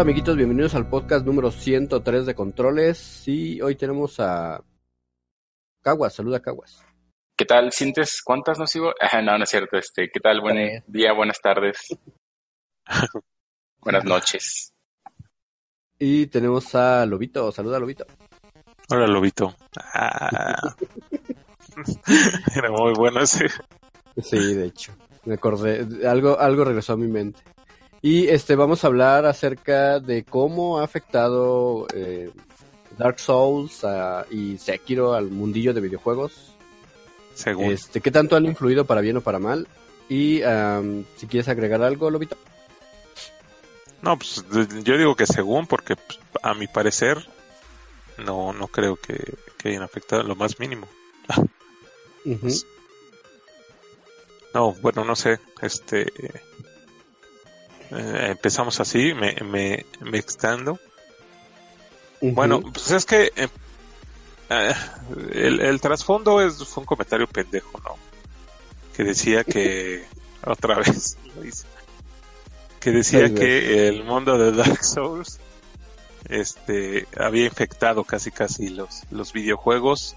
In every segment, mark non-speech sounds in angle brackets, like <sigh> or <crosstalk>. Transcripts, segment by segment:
Hola amiguitos, bienvenidos al podcast número 103 de Controles y hoy tenemos a Caguas, saluda Caguas. ¿Qué tal, Sintes? ¿Cuántas nos sigo? <laughs> no, no es cierto. Este, ¿Qué tal? Buen día, buenas tardes. <laughs> buenas noches. Y tenemos a Lobito, saluda Lobito. Hola Lobito. Ah. <laughs> Era muy bueno ese. Sí, de hecho. Me acordé, algo, algo regresó a mi mente. Y este vamos a hablar acerca de cómo ha afectado eh, Dark Souls y Sekiro al mundillo de videojuegos. Según. Este, ¿Qué tanto han influido para bien o para mal? Y si quieres agregar algo, Lobito. No, pues yo digo que según, porque pues, a mi parecer no, no creo que, que hayan afectado lo más mínimo. <laughs> No, bueno, no sé, este... Eh, empezamos así, me, me, me extendo. Bueno, pues es que eh, eh, el, el trasfondo es, fue un comentario pendejo, ¿no? Que decía que, <laughs> otra vez que decía que el mundo de Dark Souls este había infectado casi casi los, los videojuegos.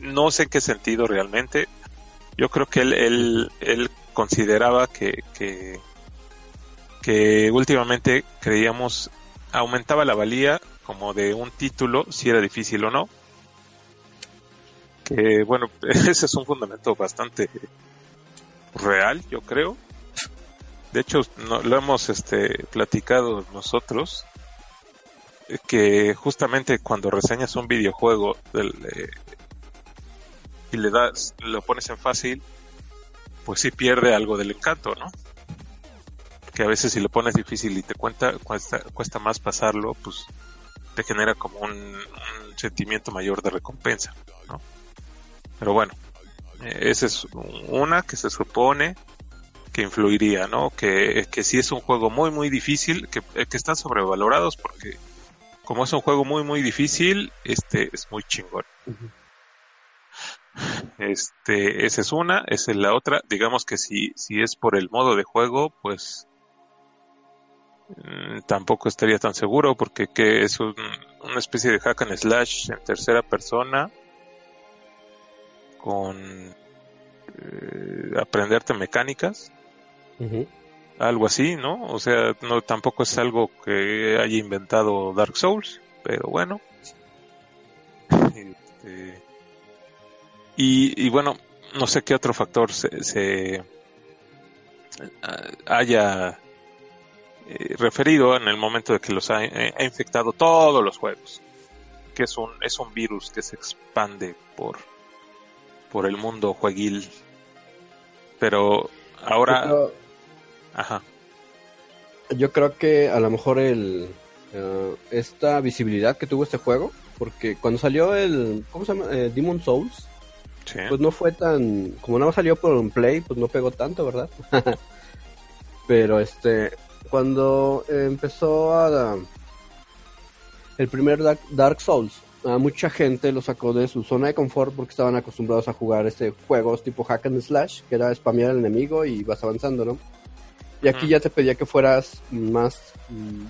no sé qué sentido realmente. Yo creo que él, él, él consideraba que, que, que últimamente creíamos aumentaba la valía como de un título, si era difícil o no. Que bueno, <laughs> ese es un fundamento bastante real, yo creo. De hecho, no, lo hemos este, platicado nosotros, que justamente cuando reseñas un videojuego eh, y le das, lo pones en fácil, pues sí pierde algo del encanto, ¿no? Que a veces si lo pones difícil y te cuenta, cuesta, cuesta más pasarlo, pues te genera como un, sentimiento mayor de recompensa, ¿no? Pero bueno, eh, esa es una que se supone que influiría, ¿no? Que, que sí es un juego muy, muy difícil, que, que están sobrevalorados porque como es un juego muy, muy difícil, este es muy chingón. Este, esa es una, esa es la otra. Digamos que si, si es por el modo de juego, pues tampoco estaría tan seguro porque que es una especie de hack and slash en tercera persona con eh, aprenderte mecánicas. Algo así, ¿no? O sea, no tampoco es algo que haya inventado Dark Souls, pero bueno. <laughs> Este, y, bueno, no sé qué otro factor se, se haya eh, referido en el momento de que los ha, eh, ha, infectado todos los juegos. Que es un, es un virus que se expande por, por el mundo jueguil. Pero ahora... ajá. Yo creo que a lo mejor el... Uh, esta visibilidad que tuvo este juego, porque cuando salió el... ¿Cómo se llama? Eh, Demon Souls pues no fue tan. Como no salió por un play, pues no pegó tanto, ¿verdad? <laughs> Pero este. Cuando empezó a. El primer Dark, Souls, a mucha gente lo sacó de su zona de confort porque estaban acostumbrados a jugar este juegos tipo hack and slash, que era spamear al enemigo y vas avanzando, ¿no? Y aquí ya te pedía que fueras más. Mm,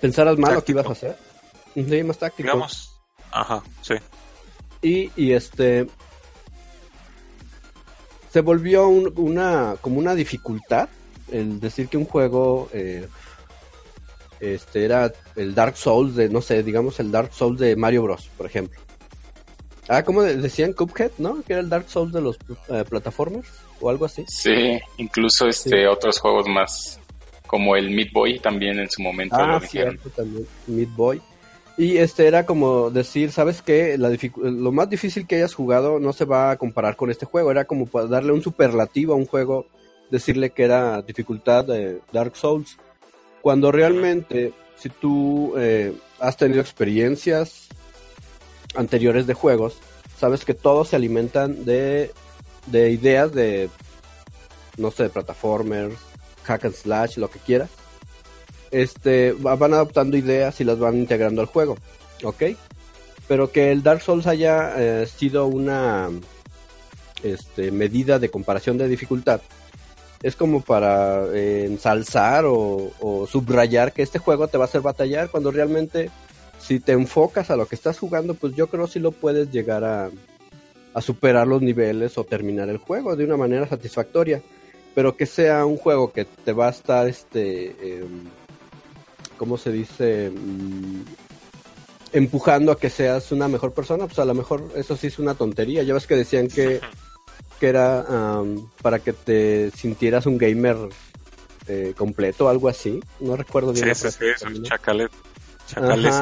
pensaras mal lo que ibas a hacer. Sí, más táctico. Digamos. Ajá, sí. Y, y este se volvió una como una dificultad el decir que un juego eh, este era el Dark Souls de no sé digamos el Dark Souls de Mario Bros por ejemplo. Ah como decían Cuphead no que era el Dark Souls de los eh, plataformers o algo así sí incluso este otros juegos más como el Meat Boy también en su momento ah, lo dijeron también Meat Boy. Y este era como decir, ¿sabes qué? La lo más difícil que hayas jugado no se va a comparar con este juego. Era como darle un superlativo a un juego, decirle que era dificultad de Dark Souls. Cuando realmente, si tú eh, has tenido experiencias anteriores de juegos, sabes que todos se alimentan de, de ideas de, no sé, plataformers, hack and slash, lo que quieras este, van adoptando ideas y las van integrando al juego, ¿ok? Pero que el Dark Souls haya eh, sido una este, medida de comparación de dificultad, es como para eh, ensalzar o, subrayar que este juego te va a hacer batallar cuando realmente si te enfocas a lo que estás jugando, pues yo creo que sí lo puedes llegar a, a superar los niveles o terminar el juego de una manera satisfactoria. Pero que sea un juego que te va a estar, este, eh, ¿cómo se dice? Mm, empujando a que seas una mejor persona, pues a lo mejor eso sí es una tontería. Ya ves que decían que <laughs> que era para que te sintieras un gamer eh, completo, algo así. No recuerdo bien. Sí, sí, sí, esos chacalet, chacales,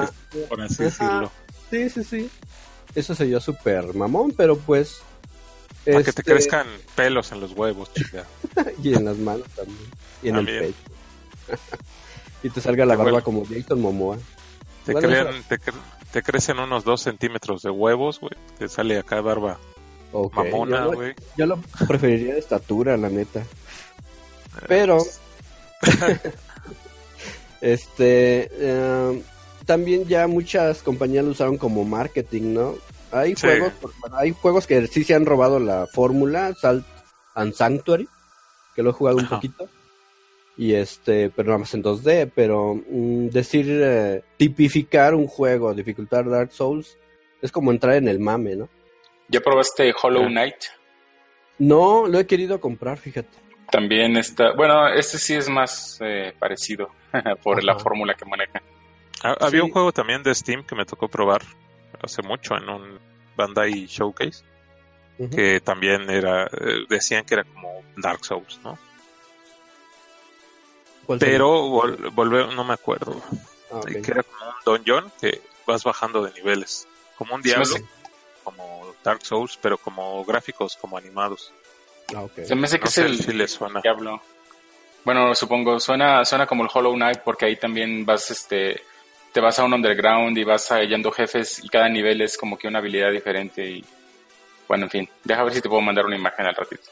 por así decirlo. Sí, sí, sí. Eso sería súper mamón, pero pues... Para que te este crezcan pelos en los huevos, chica. <laughs> y en las manos también. Y en el pecho. <laughs> y te salga la barba como Jason Momoa. Te, crean, te, crecen unos dos centímetros de huevos, güey. Te sale acá barba Mamona, güey. Yo, lo preferiría de estatura, la neta. Pero. <laughs> este. Eh, también ya muchas compañías lo usaron como marketing, ¿no? Hay juegos, hay juegos que sí se han robado la fórmula, Salt and Sanctuary, que lo he jugado un poquito. Y este, pero nada más en 2D, pero mm, decir eh, tipificar un juego, dificultar Dark Souls, es como entrar en el mame, ¿no? ¿Ya probaste Hollow ah. Knight? No, lo he querido comprar, fíjate. También está, bueno, este sí es más eh, parecido <laughs> por la fórmula que maneja. Ah, había un juego también de Steam que me tocó probar hace mucho en un Bandai Showcase, que también era, eh, decían que era como Dark Souls, ¿no? Pero volver, no me acuerdo. Ah, que era como un dungeon que vas bajando de niveles, como un diablo como Dark Souls, pero como gráficos, como animados. Ah, Se me hace que es el Diablo. Bueno, supongo, suena, suena como el Hollow Knight porque ahí también vas, este, te vas a un underground y vas hallando jefes y cada nivel es como que una habilidad diferente y, bueno, en fin, deja ver si te puedo mandar una imagen al ratito.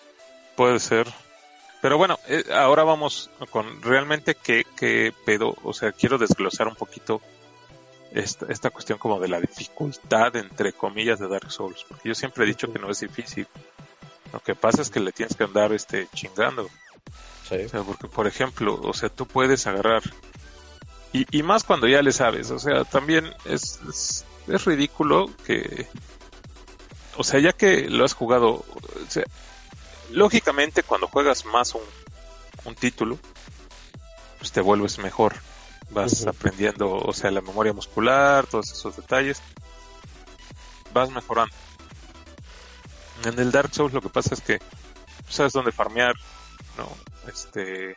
Puede ser. Pero bueno, eh, ahora vamos con realmente qué, qué pedo, o sea, quiero desglosar un poquito esta, esta cuestión como de la dificultad, entre comillas, de Dark Souls. Porque yo siempre he dicho que no es difícil. Lo que pasa es que le tienes que andar este chingando. porque, por ejemplo, o sea, tú puedes agarrar. Y, y más cuando ya le sabes. O sea, también es, es, ridículo que. O sea, ya que lo has jugado. O sea, lógicamente, cuando juegas más un, un título, pues te vuelves mejor vas aprendiendo, o sea, la memoria muscular, todos esos detalles, vas mejorando. En el Dark Souls lo que pasa es que sabes dónde farmear, ¿no? Este,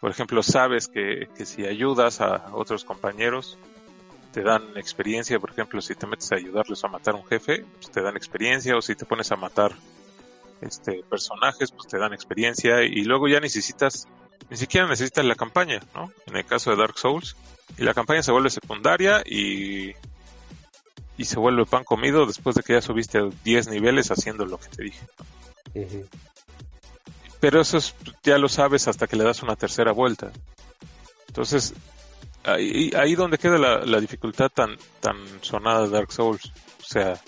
por ejemplo, sabes que, que si ayudas a otros compañeros, te dan experiencia, por ejemplo, si te metes a ayudarles a matar a un jefe, pues te dan experiencia, o si te pones a matar este personajes, pues te dan experiencia, y luego ya necesitas ni siquiera necesitas la campaña, ¿no? En el caso de Dark Souls. Y la campaña se vuelve secundaria y, y se vuelve pan comido después de que ya subiste 10 niveles haciendo lo que te dije. Pero eso ya lo sabes hasta que le das una tercera vuelta. Entonces, ahí, ahí donde queda la, la dificultad tan, tan sonada de Dark Souls. O sea,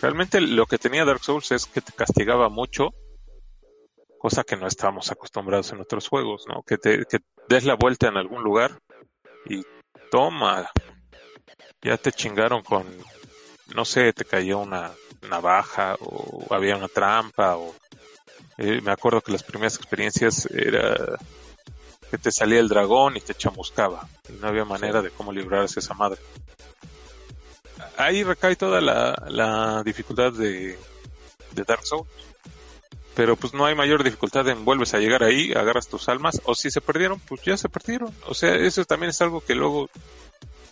realmente lo que tenía Dark Souls es que te castigaba mucho cosa que no estábamos acostumbrados en otros juegos, ¿no? Que te des la vuelta en algún lugar y toma, ya te chingaron con, no sé, te cayó una navaja o había una trampa o eh, me acuerdo que las primeras experiencias era que te salía el dragón y te chamuscaba no había manera de cómo librarse esa madre. Ahí recae toda la, dificultad de Dark Souls pero pues no hay mayor dificultad en vuelves a llegar ahí, agarras tus almas, o si se perdieron, pues ya se perdieron. O sea, eso también es algo que luego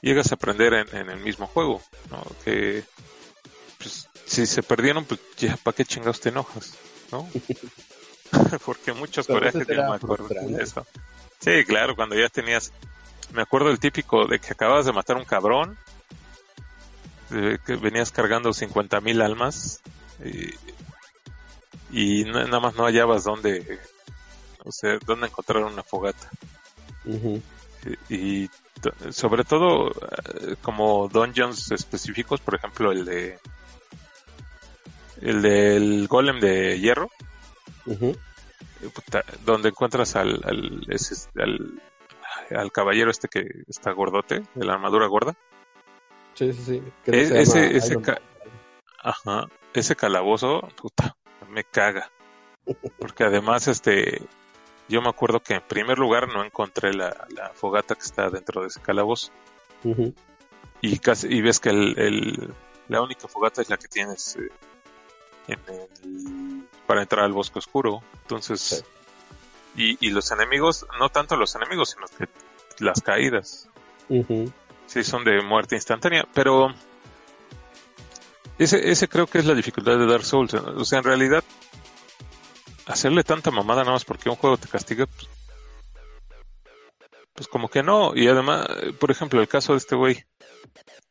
llegas a aprender en, el mismo juego, ¿no? Que pues, si se perdieron, pues ya, ¿para qué chingados te enojas? ¿No? <laughs> <laughs> Porque muchos corajes ya me acuerdo de eso. Sí, claro, cuando ya tenías, me acuerdo el típico de que acabas de matar un cabrón, que venías cargando 50 mil almas, y, y nada más no hallabas dónde, o sea, dónde encontrar una fogata. Y, sobre todo eh, como dungeons específicos, por ejemplo el de el del golem de hierro. donde encuentras al, al, al, caballero este que está gordote, de la armadura gorda. Sí, sí, sí. E, ese, ese, Ajá, ese calabozo, puta, me caga. Porque además, este, yo me acuerdo que en primer lugar no encontré la, fogata que está dentro de ese calabozo. Y casi, y ves que el, la única fogata es la que tienes eh, en el, para entrar al bosque oscuro. Entonces, y, y, los enemigos, no tanto los enemigos, sino que las caídas. Sí, son de muerte instantánea, pero ese, ese creo que es la dificultad de Dark Souls. O sea, en realidad, hacerle tanta mamada nada más porque un juego te castiga, pues, pues como que no. Y además, por ejemplo, el caso de este güey.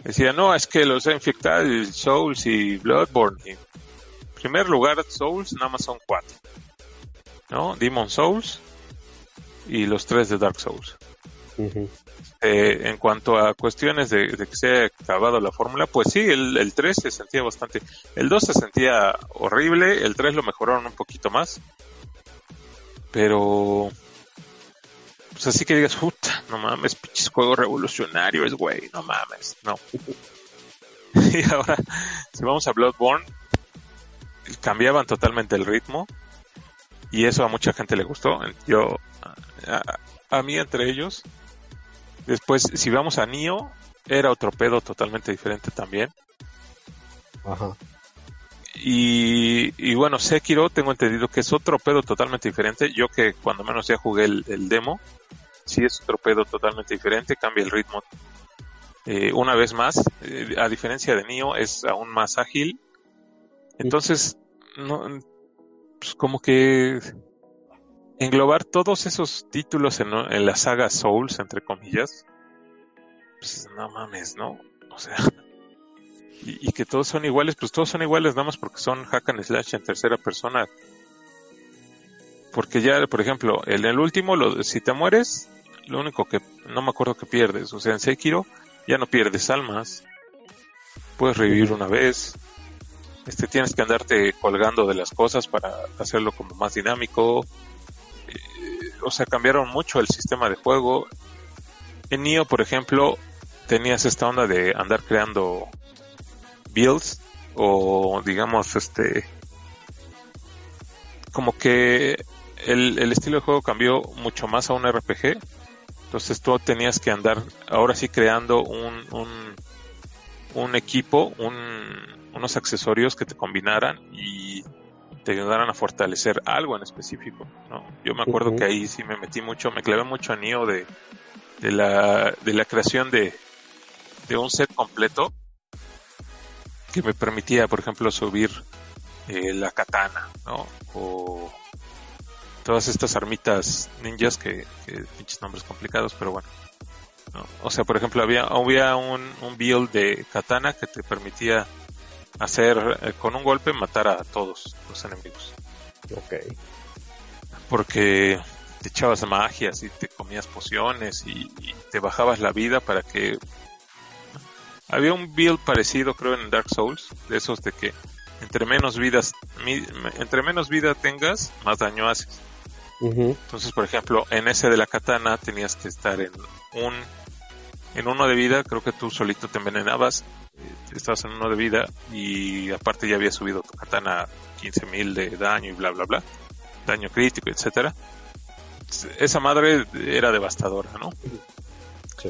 Decía, no, es que los he infectado Souls y Bloodborne. en primer lugar, Souls nada más son cuatro. ¿No? Demon Souls y los tres de Dark Souls. Eh, en cuanto a cuestiones de, que se haya acabado la fórmula, pues sí, el, el 3 se sentía bastante. El 2 se sentía horrible, el 3 lo mejoraron un poquito más. Pero. Pues así que digas, puta, no mames, pinches juegos revolucionarios, güey, no mames, no. <laughs> y ahora, si vamos a Bloodborne, cambiaban totalmente el ritmo. Y eso a mucha gente le gustó. Yo, a mí entre ellos, Después, si vamos a Nio, era otro pedo totalmente diferente también. Ajá. Y, y, bueno, Sekiro tengo entendido que es otro pedo totalmente diferente. Yo que cuando menos ya jugué el, demo, sí es otro pedo totalmente diferente, cambia el ritmo. Eh, una vez más, eh, a diferencia de Nio, es aún más ágil. Entonces, no, pues como que englobar todos esos títulos en, la saga Souls, entre comillas, pues no mames, ¿no? O sea, <laughs> y, que todos son iguales, pues todos son iguales nada más porque son hack and slash en tercera persona. Porque ya, por ejemplo, en el último, lo, si te mueres, lo único que no me acuerdo que pierdes, o sea, en Sekiro ya no pierdes almas, puedes revivir una vez, este tienes que andarte colgando de las cosas para hacerlo como más dinámico, o sea, cambiaron mucho el sistema de juego. En Nio, por ejemplo, tenías esta onda de andar creando builds o digamos este como que el, estilo de juego cambió mucho más a un RPG entonces tú tenías que andar ahora sí creando un, un, equipo un, unos accesorios que te combinaran y te ayudaran a fortalecer algo en específico, ¿no? Yo me acuerdo que ahí sí me metí mucho, me clavé mucho a Nio de, de, la, de la creación de, de un set completo que me permitía, por ejemplo, subir eh, la katana, ¿no? O todas estas armitas ninjas que, que pinches nombres complicados, pero bueno. O sea, por ejemplo, había, había un, un build de katana que te permitía hacer eh, con un golpe matar a todos los enemigos. Ok. Porque te echabas magias y te comías pociones y, te bajabas la vida para que había un build parecido creo en Dark Souls de esos de que entre menos vidas entre menos vida tengas más daño haces entonces por ejemplo en ese de la katana tenías que estar en un en uno de vida creo que tú solito te envenenabas estabas en uno de vida y aparte ya había subido tu katana 15.000 de daño y bla bla bla, daño crítico, etcétera. Esa madre era devastadora, ¿no? Sí.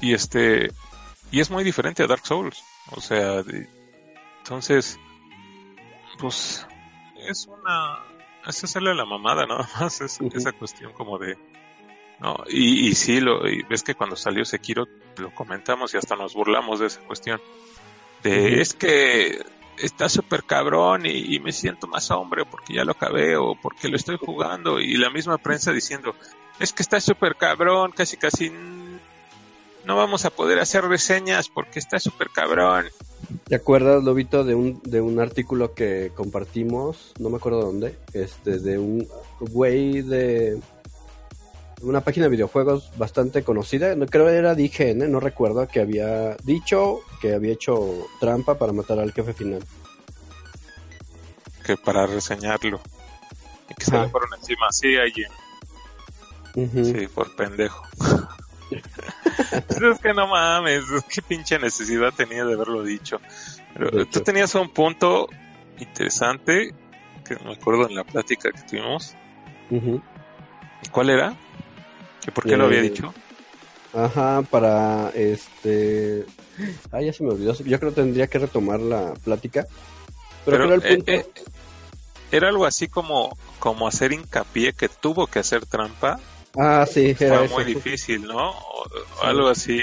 Y este y es muy diferente a Dark Souls, o sea, entonces pues es una es hacerle la mamada nada más, es, esa cuestión como de ¿no? Y, y sí, lo, y ves que cuando salió Sekiro lo comentamos y hasta nos burlamos de esa cuestión. De, Es que está súper cabrón y, me siento más hombre porque ya lo acabé o porque lo estoy jugando y la misma prensa diciendo, es que está súper cabrón, casi casi no vamos a poder hacer reseñas porque está súper cabrón. ¿Te acuerdas, Lobito, de un, de un artículo que compartimos, no me acuerdo dónde, este, de un güey de una página de videojuegos bastante conocida, no creo que era DGN, no recuerdo, que había dicho que había hecho trampa para matar al jefe final. Que para reseñarlo. que se le fueron encima, sí, alguien. Sí, por pendejo. es que no mames, qué pinche necesidad tenía de haberlo dicho. Pero tú tenías un punto interesante que me acuerdo en la plática que tuvimos. ¿Cuál era? ¿Que ¿Por qué lo había eh, dicho? Ajá, para este. Ah, ya se me olvidó. Yo creo que tendría que retomar la plática. Pero, era el eh, punto. Eh, era algo así como, como hacer hincapié que tuvo que hacer trampa. Ah, sí, era muy difícil, ¿no? Algo así.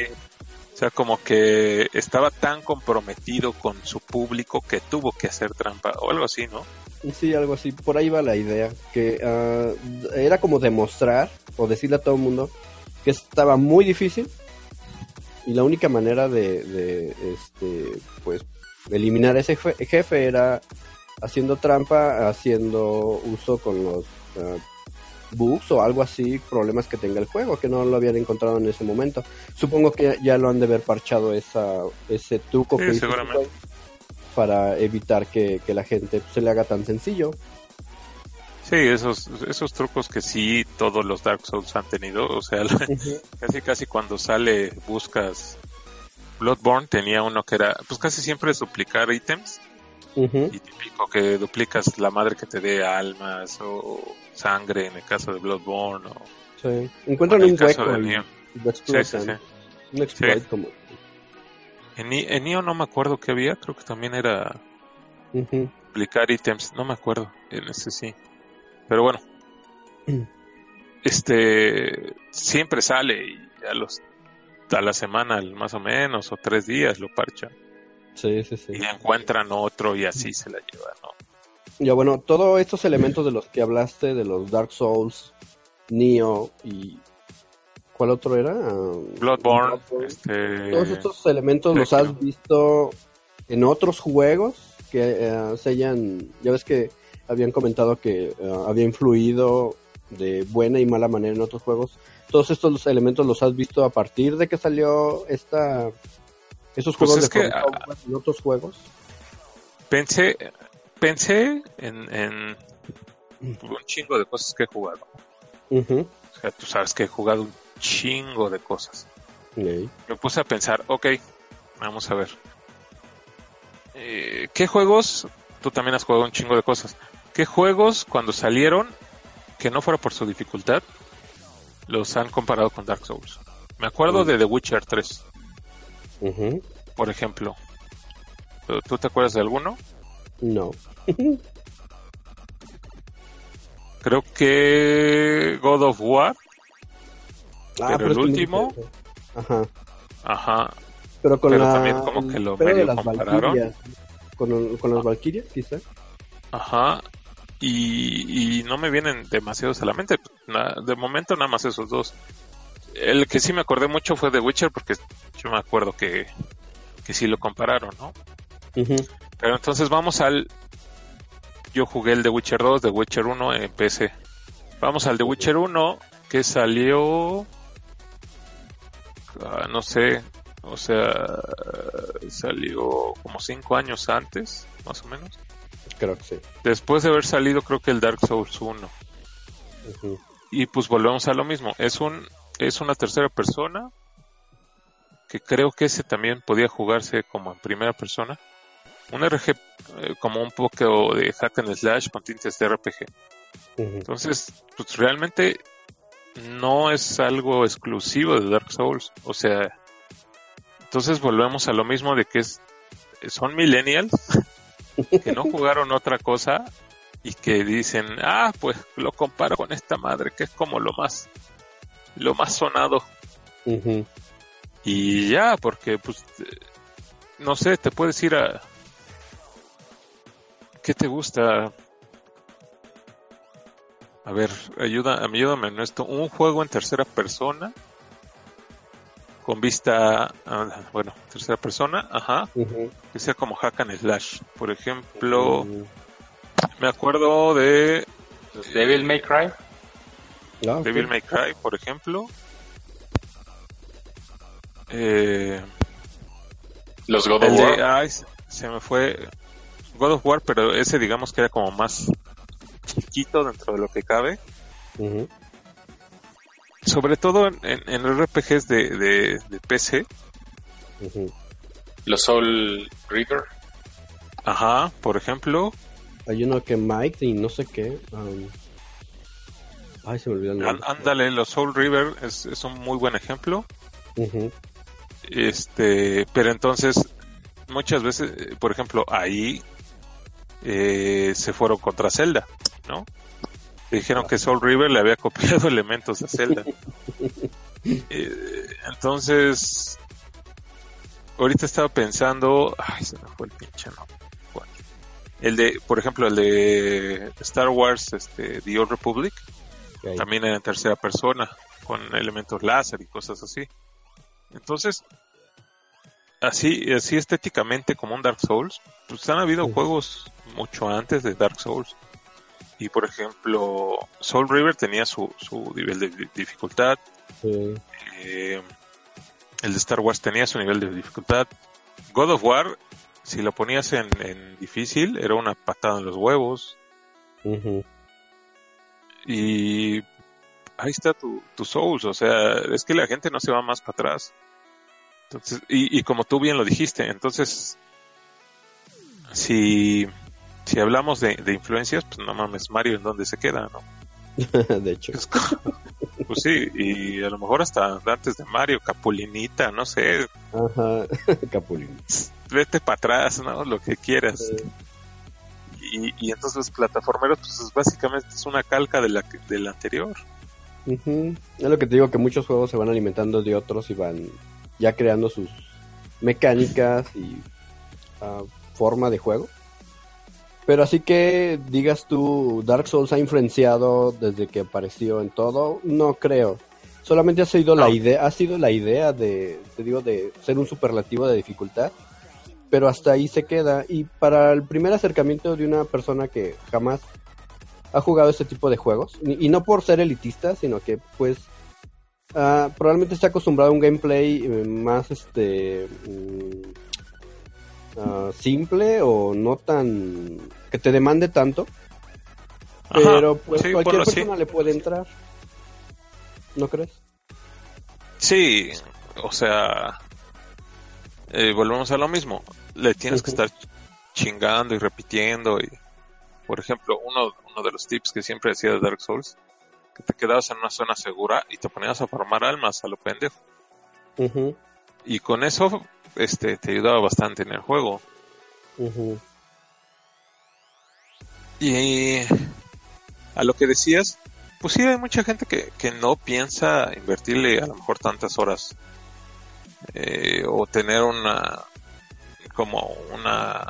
O sea, como que estaba tan comprometido con su público que tuvo que hacer trampa, o algo así, ¿no? Sí, algo así. Por ahí va la idea. Que ah, era como demostrar o decirle a todo el mundo que estaba muy difícil y la única manera de, este, pues, eliminar ese jefe era haciendo trampa, haciendo uso con los uh, bugs o algo así, problemas que tenga el juego, que no lo habían encontrado en ese momento. Supongo que ya lo han de haber parchado esa, ese truco que para evitar que, que la gente se le haga tan sencillo. Sí, esos, esos trucos que sí todos los Dark Souls han tenido, o sea, <laughs> casi casi cuando sale buscas Bloodborne tenía uno que era, pues casi siempre duplicar ítems. Y típico que duplicas la madre que te dé almas o sangre en el caso de Bloodborne o sí. encuentran un hueco sí, sí, un exploit como en, en Neo no me acuerdo qué había, creo que también era duplicar ítems, no me acuerdo, en ese sí. Pero bueno, <clears throat> este siempre sale y a los a la semana más o menos o tres días lo parchan. Sí, sí, sí. Y encuentran otro y así se la llevan, ¿no? Ya bueno, todos estos elementos de los que hablaste, de los Dark Souls, Neo y ¿cuál otro era? Bloodborne. Este... Todos estos elementos los has visto en otros juegos que eh, se hayan, ya ves que habían comentado que eh, había influido de buena y mala manera en otros juegos. Todos estos elementos los has visto a partir de que salió esta esos pues juegos de ah, en otros juegos. Pensé pensé en, un chingo de cosas que he jugado. O sea, tú sabes que he jugado un chingo de cosas. Me puse a pensar, ok, vamos a ver. Eh, ¿Qué juegos? Tú también has jugado un chingo de cosas. ¿Qué juegos cuando salieron, que no fuera por su dificultad, los han comparado con Dark Souls? Me acuerdo de The Witcher 3. Por ejemplo. ¿Tú te acuerdas de alguno? No. <laughs> Creo que God of War. Ah, pero, el último. Ajá. Ajá. Pero con la... también como que lo medio compararon. Con, con las Valkyrias, quizás. Ajá y, no me vienen demasiados a la mente. de momento nada más esos dos. El que sí me acordé mucho fue de Witcher porque yo me acuerdo que, que sí lo compararon, ¿no? Pero entonces vamos al... Yo jugué el de Witcher 2, de Witcher 1 en PC. Vamos al de Witcher 1 que salió... Ah, no sé, o sea, salió como cinco años antes, más o menos. Creo que sí. Después de haber salido, creo que el Dark Souls 1. Y pues volvemos a lo mismo. Es un es una tercera persona que creo que ese también podía jugarse como en primera persona. Un RG eh, como un poco de hack and slash con tintes de RPG. Entonces, pues realmente no es algo exclusivo de Dark Souls. O sea, entonces volvemos a lo mismo de que es, son millennials <laughs> que no jugaron otra cosa y que dicen, ah, pues lo comparo con esta madre que es como lo más, lo más sonado. Y ya, porque pues, no sé, te puedes ir a... ¿Qué te gusta? A ver, ayuda, ayúdame en esto. Un juego en tercera persona con vista, bueno, tercera persona, ajá, que sea como hack and slash. Por ejemplo, me acuerdo de Devil May Cry. Ah, Devil May Cry, por ejemplo. Eh, Los God of War. se me fue God of War, pero ese digamos que era como más chiquito dentro de lo que cabe. Sobre todo en, en, RPGs de, de, PC. Los Soul River. Ajá, por ejemplo. Hay uno que Mike y no sé qué. Um, ay, se me olvidó el nombre. Ándale, los Soul River es, es un muy buen ejemplo. Este, pero entonces, muchas veces, por ejemplo, ahí eh, se fueron contra Zelda, ¿no? Dijeron que Soul River le había copiado <laughs> elementos de Zelda. <laughs> Eh, entonces, ahorita estaba pensando, ay, se me fue el pinche no. El de, por ejemplo, el de Star Wars, este, The Old Republic, también en tercera persona, con elementos láser y cosas así. Entonces, así, así estéticamente como un Dark Souls, pues han habido juegos mucho antes de Dark Souls. Y por ejemplo, Soul River tenía su, su nivel de dificultad. Eh, el de Star Wars tenía su nivel de dificultad. God of War, si lo ponías en, difícil, era una patada en los huevos. Y ahí está tu, tu Souls, o sea, es que la gente no se va más para atrás. Entonces, y, y como tú bien lo dijiste, entonces, si, si hablamos de, de influencias, pues no mames, Mario en dónde se queda, ¿no? <laughs> de hecho. Pues sí, y a lo mejor hasta antes de Mario, Capulinita, no sé. Ajá, <laughs> Capulinita. Vete para atrás, ¿no? Lo que quieras. Y, y, entonces los plataformeros, pues básicamente es una calca de la, del anterior. Es lo que te digo, que muchos juegos se van alimentando de otros y van ya creando sus mecánicas y uh, forma de juego. Pero así que digas tú, Dark Souls ha influenciado desde que apareció en todo, no creo. Solamente ha sido la idea, ha sido la idea de, te digo, de ser un superlativo de dificultad, pero hasta ahí se queda. Y para el primer acercamiento de una persona que jamás ha jugado este tipo de juegos, y, no por ser elitista, sino que pues uh, probablemente está acostumbrado a un gameplay eh, más este mm, uh, simple o no tan que te demande tanto. pero pues cualquier persona le puede entrar. ¿No crees? Sí, o sea, eh, volvemos a lo mismo. Le tienes que estar chingando y repitiendo y por ejemplo, uno, uno de los tips que siempre decía de Dark Souls, que te quedabas en una zona segura y te ponías a formar almas a lo pendejo. Y con eso este, te ayudaba bastante en el juego. Y a lo que decías, pues sí hay mucha gente que, que no piensa invertirle a lo mejor tantas horas eh, o tener una como una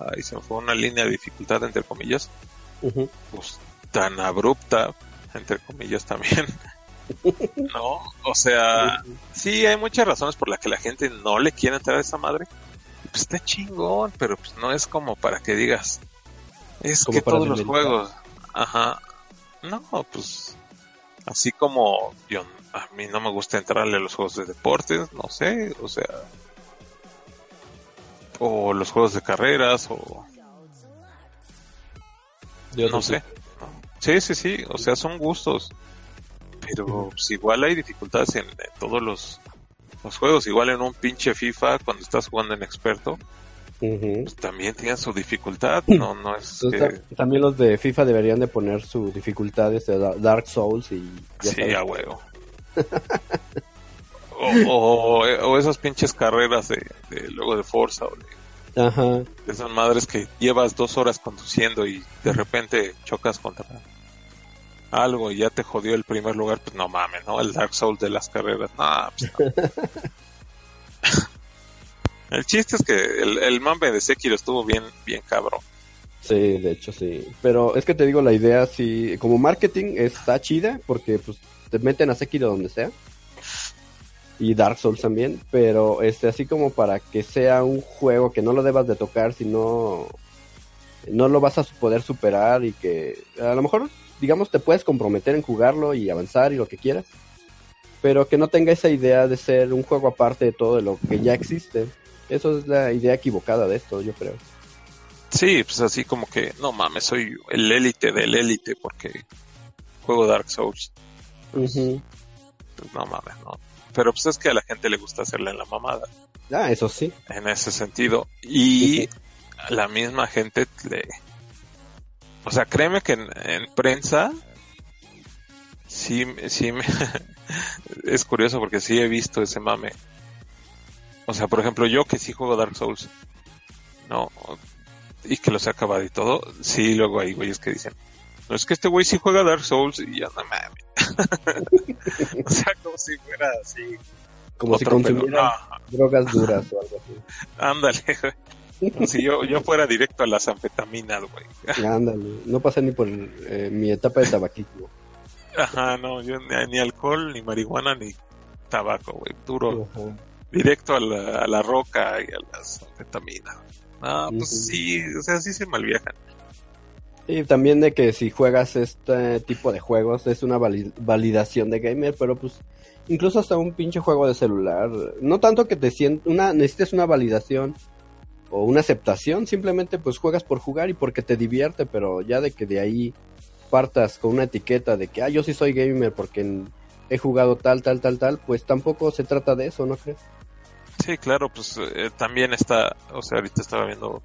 ahí se fue una línea de dificultad entre comillas, pues tan abrupta, entre comillas también. <laughs> no, o sea, sí hay muchas razones por las que la gente no le quiere entrar a esa madre. Pues está chingón, pero pues no es como para que digas, es que todos los juegos, ajá, no, pues así como yo, a mí no me gusta entrarle a los juegos de deportes, no sé, o sea, o los juegos de carreras o no sé. Sí, sí, sí, o sea, son gustos. Pero pues, igual hay dificultades en, todos los, los, juegos. Igual en un pinche FIFA, cuando estás jugando en experto, pues, también tiene su dificultad. No, no es También los de FIFA deberían de poner su dificultad de este, Dark Souls y... sí, a huevo. <laughs> o, o, esas pinches carreras de, de luego de Forza o de, Ajá. esas madres que llevas dos horas conduciendo y de repente chocas contra algo y ya te jodió el primer lugar, pues no mames, ¿no? El Dark Souls de las carreras, no, pues <laughs> el chiste es que el, el mame de Sekiro estuvo bien, bien cabrón. Sí, de hecho sí. Pero es que te digo, la idea sí, como marketing está chida porque pues te meten a Sekiro donde sea y Dark Souls también, pero este así como para que sea un juego que no lo debas de tocar si no no lo vas a poder superar y que a lo mejor digamos te puedes comprometer en jugarlo y avanzar y lo que quieras, pero que no tenga esa idea de ser un juego aparte de todo de lo que ya existe. Eso es la idea equivocada de esto, yo creo. Sí, pues así como que, no mames, soy el élite del élite porque juego Dark Souls. Pues, pues, no mames, no. Pero pues es que a la gente le gusta hacerle en la mamada. Ah, eso sí. En ese sentido. Y la misma gente le... O sea, créeme que en, prensa sí, sí me... <laughs> es curioso porque sí he visto ese mame. O sea, por ejemplo, yo que sí juego Dark Souls, no, y que los he acabado y todo, sí, luego hay güeyes que dicen, no es que este güey sí juega Dark Souls y ya no mames. <laughs> o sea, como si fuera así. Como si consumiera drogas duras o algo así. <laughs> Ándale, güey. si yo, yo fuera directo a las anfetaminas, güey. Ándale, no pasa ni por eh, mi etapa de tabaquismo. Ajá, no, yo ni, alcohol, ni marihuana, ni tabaco, güey, duro. Directo a la, a la roca y a las anfetaminas. Ah, pues sí, o sea, sí se malviajan. Y también de que si juegas este tipo de juegos es una validación de gamer, pero pues incluso hasta un pinche juego de celular, no tanto que te sientas, una, necesites una validación o una aceptación, simplemente pues juegas por jugar y porque te divierte, pero ya de que de ahí partas con una etiqueta de que, ah, yo sí soy gamer porque he jugado tal, tal, tal, tal, pues tampoco se trata de eso, ¿no crees? Sí, claro, pues eh, también está, o sea, ahorita estaba viendo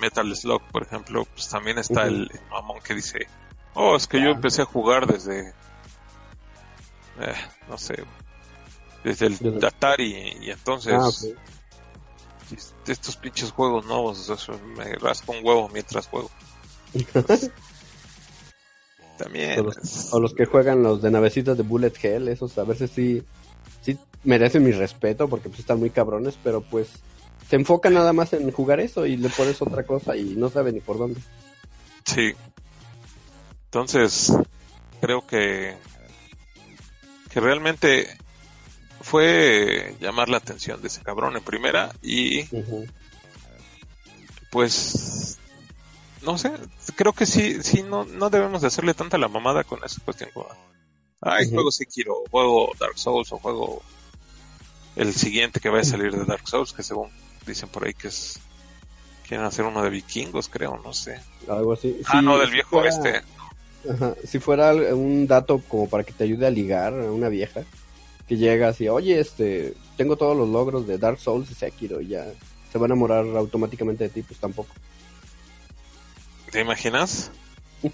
Metal Slug, por ejemplo, pues también está el mamón que dice, oh, es que yo empecé a jugar desde, eh, no sé, desde el Atari y entonces ah, estos pinches juegos nuevos, eso, me raspo un huevo mientras juego. <laughs> también. O los, que juegan los de navecitas de Bullet Hell, esos a veces sí sí merecen mi respeto porque pues están muy cabrones, pero pues se enfoca nada más en jugar eso y le pones otra cosa y no sabe ni por dónde. Sí. Entonces, creo que que realmente fue llamar la atención de ese cabrón en primera y pues no sé, creo que sí, sí, no, no debemos de hacerle tanta la mamada con esa cuestión ay, uh juego Sekiro, juego Dark Souls, o juego el siguiente que va a salir de Dark Souls, que según dicen por ahí que es quieren hacer uno de vikingos, creo, no sé. Algo así. Ah, no, del viejo este. Si fuera un dato como para que te ayude a ligar a una vieja, que llega y, oye, este, tengo todos los logros de Dark Souls y Sekiro, y ya se va a enamorar automáticamente de ti, pues tampoco. ¿Te imaginas? <laughs>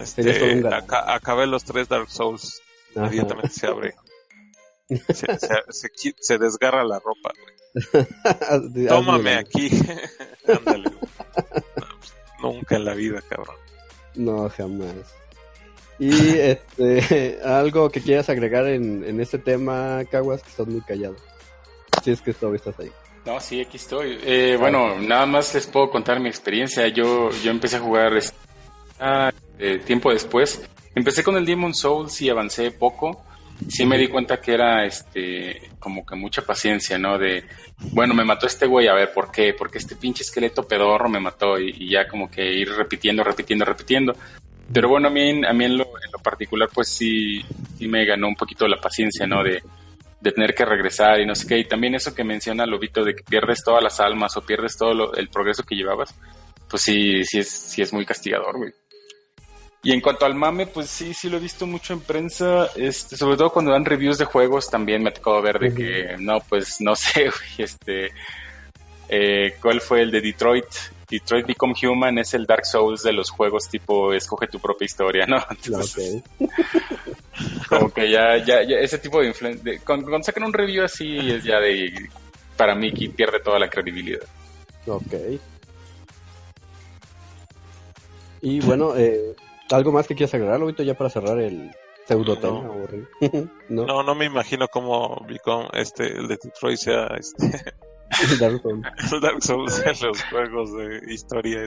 Este, acabé los tres Dark Souls. Inmediatamente se abre. Se, desgarra la ropa, <laughs> Tómame aquí. <laughs> Ándale, pues, nunca en la vida, cabrón. No, jamás. Y este, <laughs> algo que quieras agregar en, en este tema, Caguas, que estás muy callado. Si es que todavía estás ahí. No, sí, aquí estoy. Eh, bueno, nada más les puedo contar mi experiencia. Yo, yo empecé a jugar ah, eh, tiempo después. Empecé con el Demon Souls y avancé poco. Sí me di cuenta que era este como que mucha paciencia, ¿no? De, bueno, me mató este güey, a ver, ¿por qué? Porque este pinche esqueleto pedorro me mató y, ya como que ir repitiendo, repitiendo, repitiendo. Pero bueno, a mí, a mí en, lo, particular pues sí, sí me ganó un poquito la paciencia, ¿no? De, de tener que regresar y no sé qué. Y también eso que menciona Lobito de que pierdes todas las almas o pierdes todo el progreso que llevabas, pues sí, sí es, sí es muy castigador, güey. Y en cuanto al mame, pues sí, sí lo he visto mucho en prensa, este, sobre todo cuando dan reviews de juegos, también me ha tocado ver de que, no, pues no <laughs> sé, este, eh, ¿cuál fue el de Detroit? Detroit Become Human es el Dark Souls de los juegos tipo escoge tu propia historia, ¿no? <laughs> <laughs> como que ya, ya, ese tipo de influencia, cuando, sacan un review así es ya de, para mí que pierde toda la credibilidad. Ok. Y bueno, eh, ¿Algo más que quieras agregar, ahorita ya para cerrar el pseudo tema? <laughs> No. ¿No? no, me imagino cómo este, el de Detroit sea este... <laughs> Dark Souls. <laughs> Dark Souls en los juegos de historia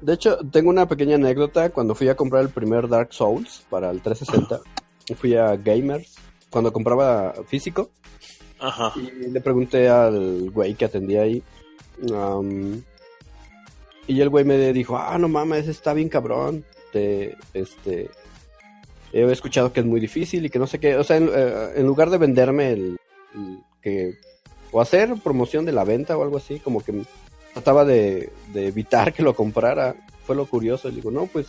De hecho, tengo una pequeña anécdota. Cuando fui a comprar el primer Dark Souls para el 360, fui a Gamers, cuando compraba físico. Ajá. Y le pregunté al güey que atendía ahí. y el güey me dijo, ah, no mames, está bien cabrón este, he escuchado que es muy difícil y que no sé qué, o sea, en, eh, lugar de venderme el, que, o hacer promoción de la venta o algo así, como que trataba de, evitar que lo comprara. Fue lo curioso. Le digo, no, pues,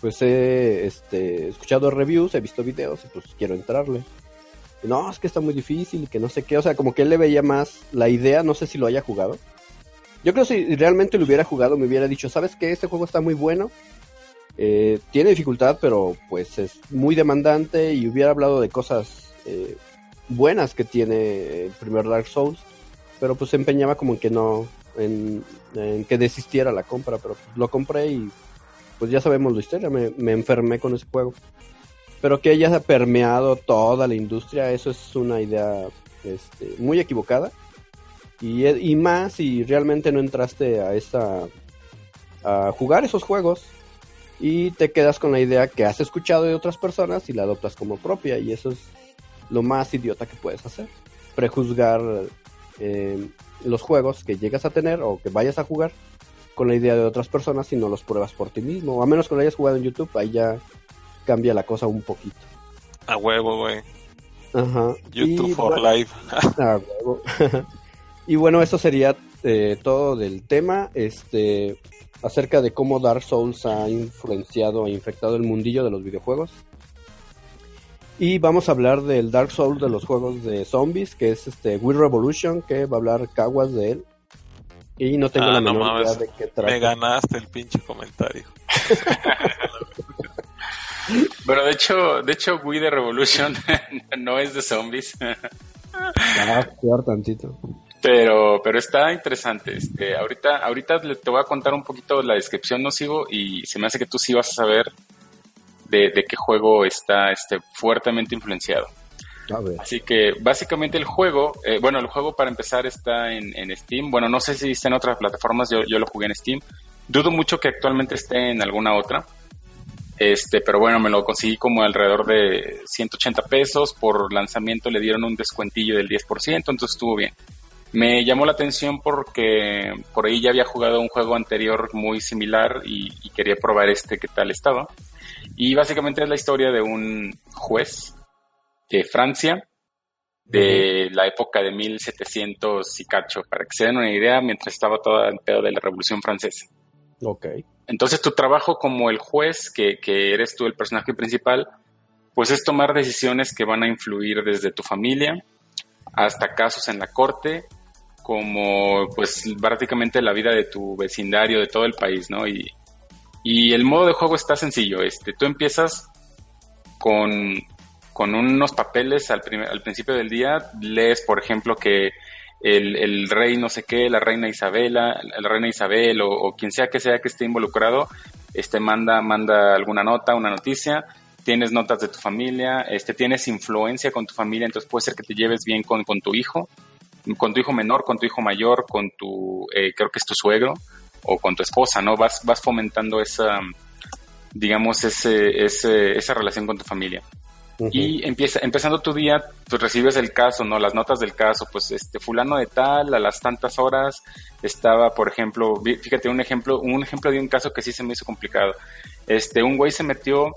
pues he este, escuchado reviews, he visto videos y pues quiero entrarle. Y no, es que está muy difícil y que no sé qué. O sea, como que él le veía más la idea, no sé si lo haya jugado. Yo creo que si realmente lo hubiera jugado, me hubiera dicho, ¿sabes qué? Este juego está muy bueno. Eh, tiene dificultad, pero pues es muy demandante y hubiera hablado de cosas eh, buenas que tiene el primer Dark Souls, pero pues se empeñaba como en que no, en, que desistiera la compra, pero lo compré y pues ya sabemos la historia, me, enfermé con ese juego. Pero que haya permeado toda la industria, eso es una idea este, muy equivocada. Y, y más si realmente no entraste a esta a jugar esos juegos y te quedas con la idea que has escuchado de otras personas y la adoptas como propia y eso es lo más idiota que puedes hacer. Prejuzgar eh, los juegos que llegas a tener o que vayas a jugar con la idea de otras personas si no los pruebas por ti mismo. A menos que lo hayas jugado en YouTube, ahí ya cambia la cosa un poquito. A huevo, güey. Ajá. YouTube for life. <laughs> a huevo. <laughs> y bueno, eso sería eh, todo del tema. Este acerca de cómo Dark Souls ha influenciado e infectado el mundillo de los videojuegos. Y vamos a hablar del Dark Souls de los juegos de zombies, que es este Wii Revolution, que va a hablar Caguas de él. Y no tengo ah, la menor idea de qué trata. Me ganaste el pinche comentario. <laughs> bueno, de hecho, de hecho Wii de Revolution <laughs> no es de zombies. ah, peor tantito. Pero, pero está interesante. Este, ahorita, ahorita te voy a contar un poquito la descripción nocivo y se me hace que tú sí vas a saber de, qué juego está este, fuertemente influenciado. Así que básicamente el juego, eh, bueno, el juego para empezar está en, Steam. Bueno, no sé si está en otras plataformas, yo, yo lo jugué en Steam. Dudo mucho que actualmente esté en alguna otra. Este, pero bueno, me lo conseguí como alrededor de 180 pesos. Por lanzamiento le dieron un descuentillo del 10%, entonces estuvo bien. Me llamó la atención porque por ahí ya había jugado un juego anterior muy similar y, y quería probar este qué tal estaba. Y básicamente es la historia de un juez de Francia de la época de 1700 y cacho, para que se den una idea, mientras estaba todo el pedo de la Revolución Francesa. Ok. Entonces tu trabajo como el juez, que, que eres tú el personaje principal, pues es tomar decisiones que van a influir desde tu familia hasta casos en la corte, como pues prácticamente la vida de tu vecindario, de todo el país, ¿no? Y, y el modo de juego está sencillo. Este, tú empiezas con, con unos papeles al, al principio del día. Lees, por ejemplo, que el, el, rey no sé qué, la reina Isabela, la reina Isabel o, quien sea que sea que esté involucrado, este manda, manda alguna nota, una noticia, tienes notas de tu familia, este, tienes influencia con tu familia, entonces puede ser que te lleves bien con, con tu hijo, con tu hijo menor, con tu hijo mayor, con tu, eh, creo que es tu suegro, o con tu esposa, ¿no? Vas, vas fomentando esa, digamos, ese, ese, esa relación con tu familia. Y empieza, empezando tu día, pues recibes el caso, ¿no? Las notas del caso, pues este fulano de tal, a las tantas horas, estaba, por ejemplo, fíjate un ejemplo, un ejemplo de un caso que sí se me hizo complicado. Este, un güey se metió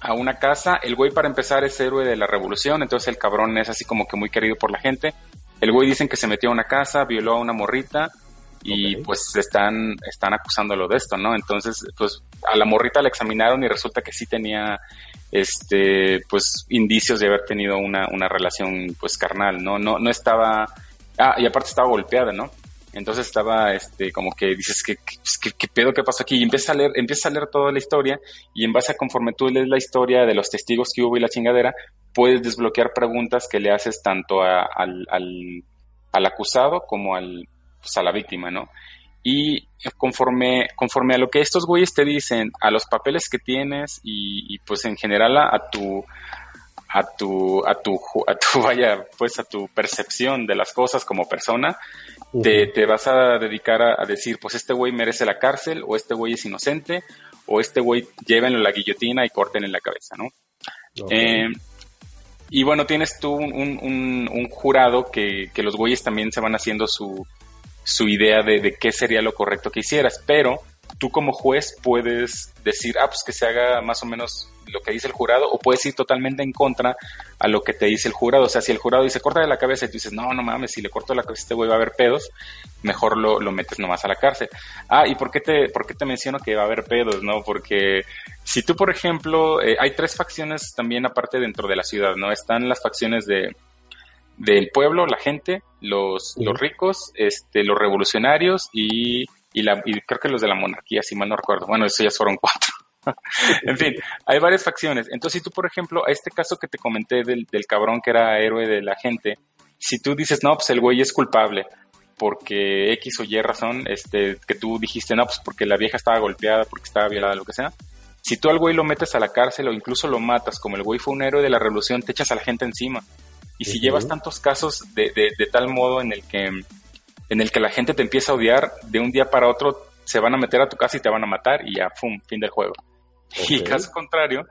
a una casa, el güey para empezar es héroe de la revolución, entonces el cabrón es así como que muy querido por la gente. El güey dicen que se metió a una casa, violó a una morrita, y pues están, están acusándolo de esto, ¿no? Entonces, pues a la morrita la examinaron y resulta que sí tenía este pues indicios de haber tenido una, una relación pues carnal, ¿no? No, no estaba, ah, y aparte estaba golpeada, ¿no? Entonces estaba, este, como que dices, ¿qué, qué, qué pedo qué pasó aquí? Y empieza a leer, empieza a leer toda la historia y en base a conforme tú lees la historia de los testigos que hubo y la chingadera, puedes desbloquear preguntas que le haces tanto al, al, al acusado como al, pues, a la víctima, ¿no? Y conforme, conforme a lo que estos güeyes te dicen, a los papeles que tienes y, pues en general a, tu a tu a tu a tu <laughs> vaya pues a tu percepción de las cosas como persona te, te, vas a dedicar a, decir pues este güey merece la cárcel o este güey es inocente o este güey llévenlo la guillotina y corten en la cabeza no eh, y bueno tienes tú un, un, jurado que, que los güeyes también se van haciendo su su idea de, qué sería lo correcto que hicieras, pero tú como juez puedes decir, ah, pues que se haga más o menos lo que dice el jurado o puedes ir totalmente en contra a lo que te dice el jurado. O sea, si el jurado dice corta de la cabeza y tú dices, no, no mames, si le corto la cabeza a este güey va a haber pedos, mejor lo, lo metes nomás a la cárcel. Ah, ¿y por qué te, por qué te menciono que va a haber pedos, no? Porque si tú, por ejemplo, eh, hay tres facciones también aparte dentro de la ciudad, ¿no? Están las facciones de del pueblo, la gente, los, los ricos, este, los revolucionarios y, y, la, y creo que los de la monarquía, si mal no recuerdo. Bueno, eso ya fueron cuatro. En fin, hay varias facciones. Entonces, si tú, por ejemplo, a este caso que te comenté del, del cabrón que era héroe de la gente, si tú dices, no, pues el güey es culpable porque X o Y razón, este, que tú dijiste, no, pues porque la vieja estaba golpeada, porque estaba violada, lo que sea. Si tú al güey lo metes a la cárcel o incluso lo matas, como el güey fue un héroe de la revolución, te echas a la gente encima. Y si llevas tantos casos de, de, de, tal modo en el que en el que la gente te empieza a odiar, de un día para otro se van a meter a tu casa y te van a matar y ya, ¡pum!, fin del juego. Y caso contrario,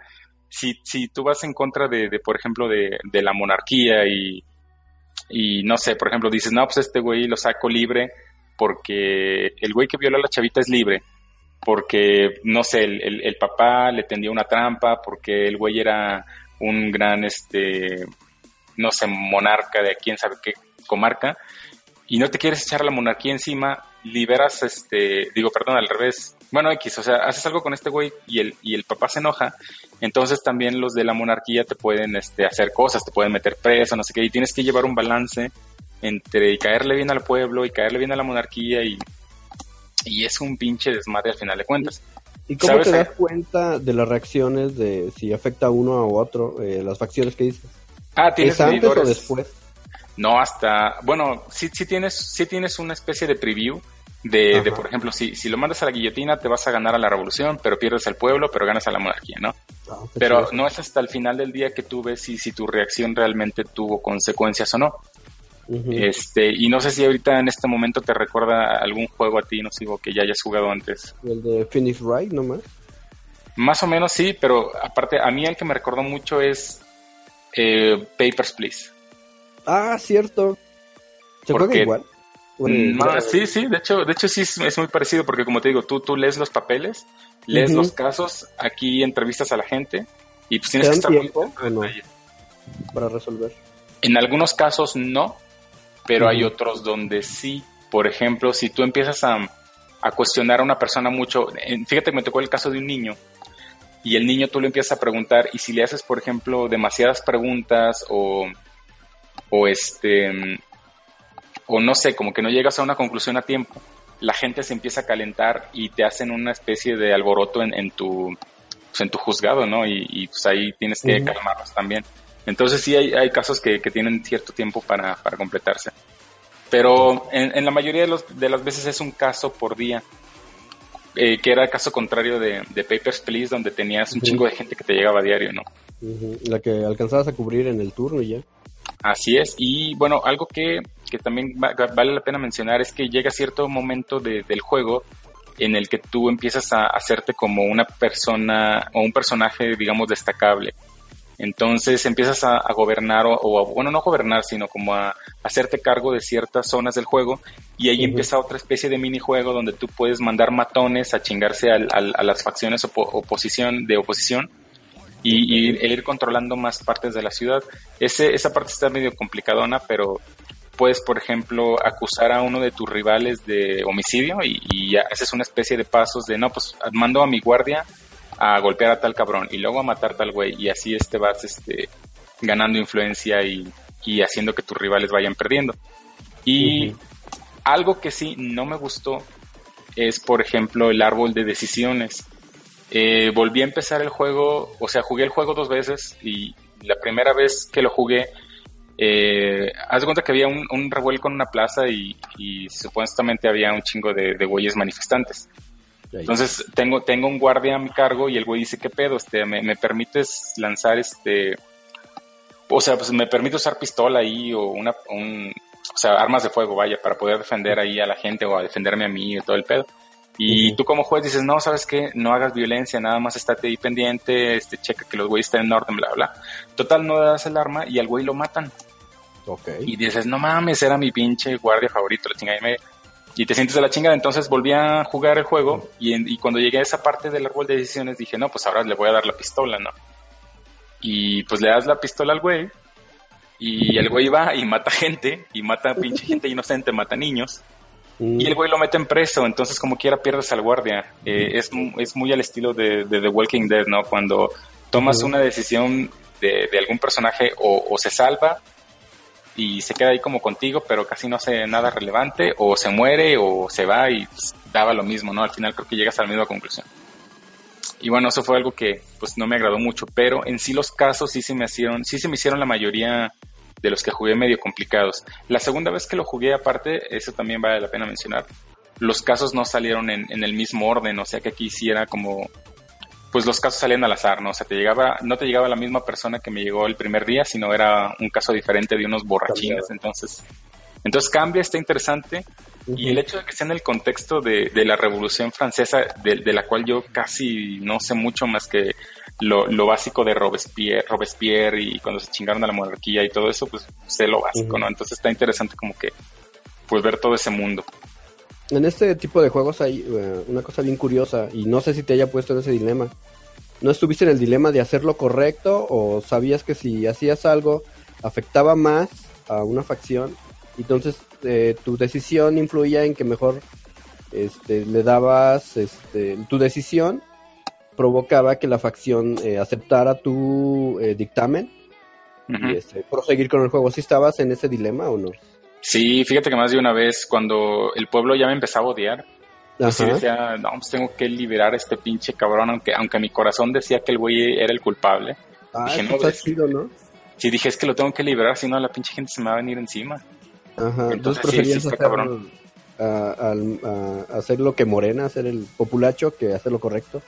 si, si tú vas en contra de, de por ejemplo, de, de, la monarquía y, y no sé, por ejemplo, dices, no, pues este güey lo saco libre porque el güey que violó a la chavita es libre, porque, no sé, el, el, el papá le tendió una trampa, porque el güey era un gran, este, no sé, monarca de quién sabe qué comarca, y no te quieres echar la monarquía encima, liberas, este, digo, perdón, al revés. Bueno, X, o sea, haces algo con este güey y el, y el papá se enoja, entonces también los de la monarquía te pueden este, hacer cosas, te pueden meter preso, no sé qué, y tienes que llevar un balance entre caerle bien al pueblo y caerle bien a la monarquía y, y es un pinche desmadre al final de cuentas. ¿Y cómo te das cuenta de las reacciones de si afecta a uno o otro, eh, las facciones que dices? Ah, tienes ¿Es antes o después? No, hasta, bueno, sí, sí tienes, sí tienes una especie de preview de, de, por ejemplo, si, si lo mandas a la guillotina te vas a ganar a la revolución, pero pierdes al pueblo, pero ganas a la monarquía, ¿no? Ah, pero no es hasta el final del día que tú ves si, si tu reacción realmente tuvo consecuencias o no. Uh -huh. Este, y no sé si ahorita en este momento te recuerda algún juego a ti, no sé, que ya hayas jugado antes. El de Finish Right, nomás. Más o menos sí, pero aparte, a mí el que me recordó mucho es eh, Papers, Please. Ah, cierto. ¿Se porque, igual? No, sí, sí, de hecho, de hecho sí es, es, muy parecido porque como te digo, tú, tú lees los papeles, lees uh -huh. los casos, aquí entrevistas a la gente y pues tienes que estar tiempo muy no? para resolver. En algunos casos no, pero uh -huh. hay otros donde sí. Por ejemplo, si tú empiezas a, a cuestionar a una persona mucho, fíjate que me tocó el caso de un niño y el niño tú le empiezas a preguntar y si le haces, por ejemplo, demasiadas preguntas o, o este o no sé, como que no llegas a una conclusión a tiempo, la gente se empieza a calentar y te hacen una especie de alboroto en, en tu pues en tu juzgado, ¿no? Y, y pues ahí tienes que uh -huh. calmarlos también. Entonces sí hay, hay casos que, que, tienen cierto tiempo para, para completarse. Pero en, en, la mayoría de, los, de las veces es un caso por día. Eh, que era el caso contrario de, de, Papers, Please, donde tenías un uh -huh. chingo de gente que te llegaba a diario, ¿no? Uh -huh. La que alcanzabas a cubrir en el turno y ya. Así es, y bueno, algo que, que también va, vale la pena mencionar es que llega cierto momento de, del juego en el que tú empiezas a hacerte como una persona o un personaje, digamos, destacable. Entonces empiezas a, a gobernar, o, o, bueno, no gobernar, sino como a, a hacerte cargo de ciertas zonas del juego, y ahí uh -huh. empieza otra especie de minijuego donde tú puedes mandar matones a chingarse al, al, a las facciones opo oposición, de oposición, y, y, el ir controlando más partes de la ciudad. Ese, esa parte está medio complicadona, pero puedes, por ejemplo, acusar a uno de tus rivales de homicidio y, y haces una especie de pasos de, no, pues mando a mi guardia a golpear a tal cabrón y luego a matar a tal güey y así este vas este, ganando influencia y, y haciendo que tus rivales vayan perdiendo. Y uh -huh. algo que sí no me gustó es, por ejemplo, el árbol de decisiones eh, volví a empezar el juego, o sea, jugué el juego dos veces y la primera vez que lo jugué, eh, haz de cuenta que había un, un, revuelco en una plaza y, y supuestamente había un chingo de, de güeyes manifestantes. Entonces tengo, tengo un guardia a mi cargo y el güey dice, ¿qué pedo? Este, ¿me, me permites lanzar este, o sea, pues me permite usar pistola ahí o una, un, o sea, armas de fuego, vaya, para poder defender ahí a la gente o a defenderme a mí y todo el pedo. Y uh -huh. tú como juez dices, no, ¿sabes qué? No hagas violencia, nada más estate ahí pendiente, este, checa que los güeyes estén en orden, bla, bla. Total, no das el arma y al güey lo matan. Okay. Y dices, no mames, era mi pinche guardia favorito, la chingada y media. y te sientes de la chingada. Entonces volví a jugar el juego y, y, cuando llegué a esa parte del árbol de decisiones dije, no, pues ahora le voy a dar la pistola, ¿no? Y pues le das la pistola al güey y el güey va y mata gente y mata pinche <laughs> gente inocente, mata niños. Y el güey lo mete en preso, entonces como quiera pierdes al guardia. Eh, es, es, muy al estilo de, The Walking Dead, ¿no? Cuando tomas una decisión de, algún personaje o, se salva y se queda ahí como contigo, pero casi no hace nada relevante, o se muere o se va y pues, daba lo mismo, ¿no? Al final creo que llegas a la misma conclusión. Y bueno, eso fue algo que pues no me agradó mucho, pero en sí los casos sí se me hicieron, sí se me hicieron la mayoría de los que jugué medio complicados. La segunda vez que lo jugué aparte, eso también vale la pena mencionar, los casos no salieron en, el mismo orden, o sea que aquí hiciera como, pues los casos salían al azar, ¿no? O sea, te llegaba, no te llegaba la misma persona que me llegó el primer día, sino era un caso diferente de unos borrachines, entonces, entonces cambia, está interesante. Y el hecho de que sea en el contexto de, la Revolución Francesa, de, la cual yo casi no sé mucho más que lo, lo, básico de Robespierre, Robespierre y cuando se chingaron a la monarquía y todo eso, pues sé lo básico, ¿no? Entonces está interesante como que pues ver todo ese mundo. En este tipo de juegos hay eh, una cosa bien curiosa y no sé si te haya puesto en ese dilema. ¿No estuviste en el dilema de hacer lo correcto o sabías que si hacías algo afectaba más a una facción? Entonces eh, tu decisión influía en que mejor este, le dabas este, tu decisión provocaba que la facción eh, aceptara tu eh, dictamen y este, proseguir con el juego. ¿Si estabas en ese dilema o no? Sí, fíjate que más de una vez cuando el pueblo ya me empezaba a odiar, pues decía, no, pues tengo que liberar a este pinche cabrón, aunque, aunque mi corazón decía que el güey era el culpable. Ah, dije, no, pues, chido, ¿no? Sí, dije, es que lo tengo que liberar, si no la pinche gente se me va a venir encima. Ajá, entonces, entonces sí, cabrón a, hacer lo que Morena, hacer el populacho, que hacer lo correcto.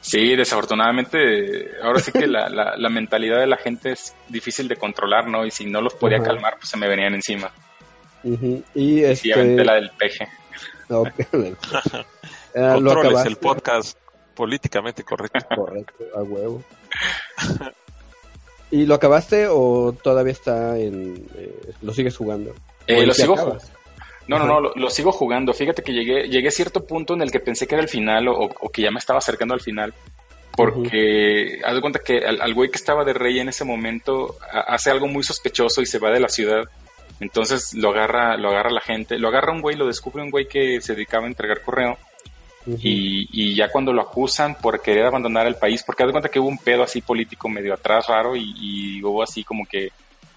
Sí, desafortunadamente, ahora sí que <laughs> la, la, mentalidad de la gente es difícil de controlar, ¿no? Y si no los podía calmar, pues se me venían encima. Y este... aventé la del peje. Ah, <laughs> <laughs> Controles el podcast políticamente correcto. Correcto, a huevo. ¿Y lo acabaste o todavía está en... Eh, lo sigues jugando? Eh, lo sigo jugando. No, no, no, lo, sigo jugando. Fíjate que llegué, llegué a cierto punto en el que pensé que era el final o, que ya me estaba acercando al final. Porque haz de cuenta que al, güey que estaba de rey en ese momento hace algo muy sospechoso y se va de la ciudad. Entonces lo agarra, lo agarra la gente, lo agarra un güey, lo descubre un güey que se dedicaba a entregar correo. y, y, ya cuando lo acusan por querer abandonar el país, porque haz de cuenta que hubo un pedo así político medio atrás raro y, y hubo así como que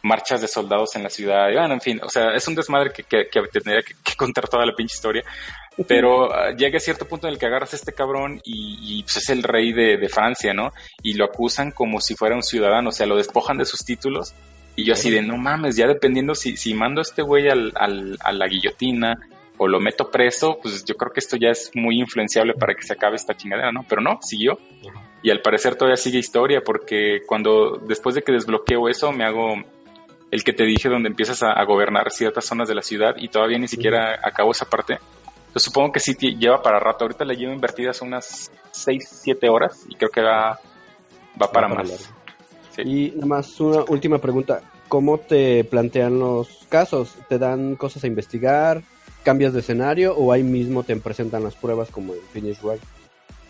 marchas de soldados en la ciudad. Y bueno, en fin, o sea, es un desmadre que, que, tendría que, contar toda la pinche historia. Pero uh, llega a cierto punto en el que agarras a este cabrón y, pues es el rey de, Francia, ¿no? Y lo acusan como si fuera un ciudadano, o sea, lo despojan de sus títulos. Y yo así de, no mames, ya dependiendo si, si mando a este güey al, al, a la guillotina o lo meto preso, pues yo creo que esto ya es muy influenciable para que se acabe esta chingadera, ¿no? Pero no, siguió. Y al parecer todavía sigue historia porque cuando después de que desbloqueo eso me hago el que te dije donde empiezas a, gobernar ciertas zonas de la ciudad y todavía ni siquiera acabo esa parte. Yo supongo que sí lleva para rato. Ahorita la llevo invertidas unas 6, 7 horas y creo que va, va para más. Y nada más una última pregunta. ¿Cómo te plantean los casos? ¿Te dan cosas a investigar? ¿Cambias de escenario o ahí mismo te presentan las pruebas como en Finish Right?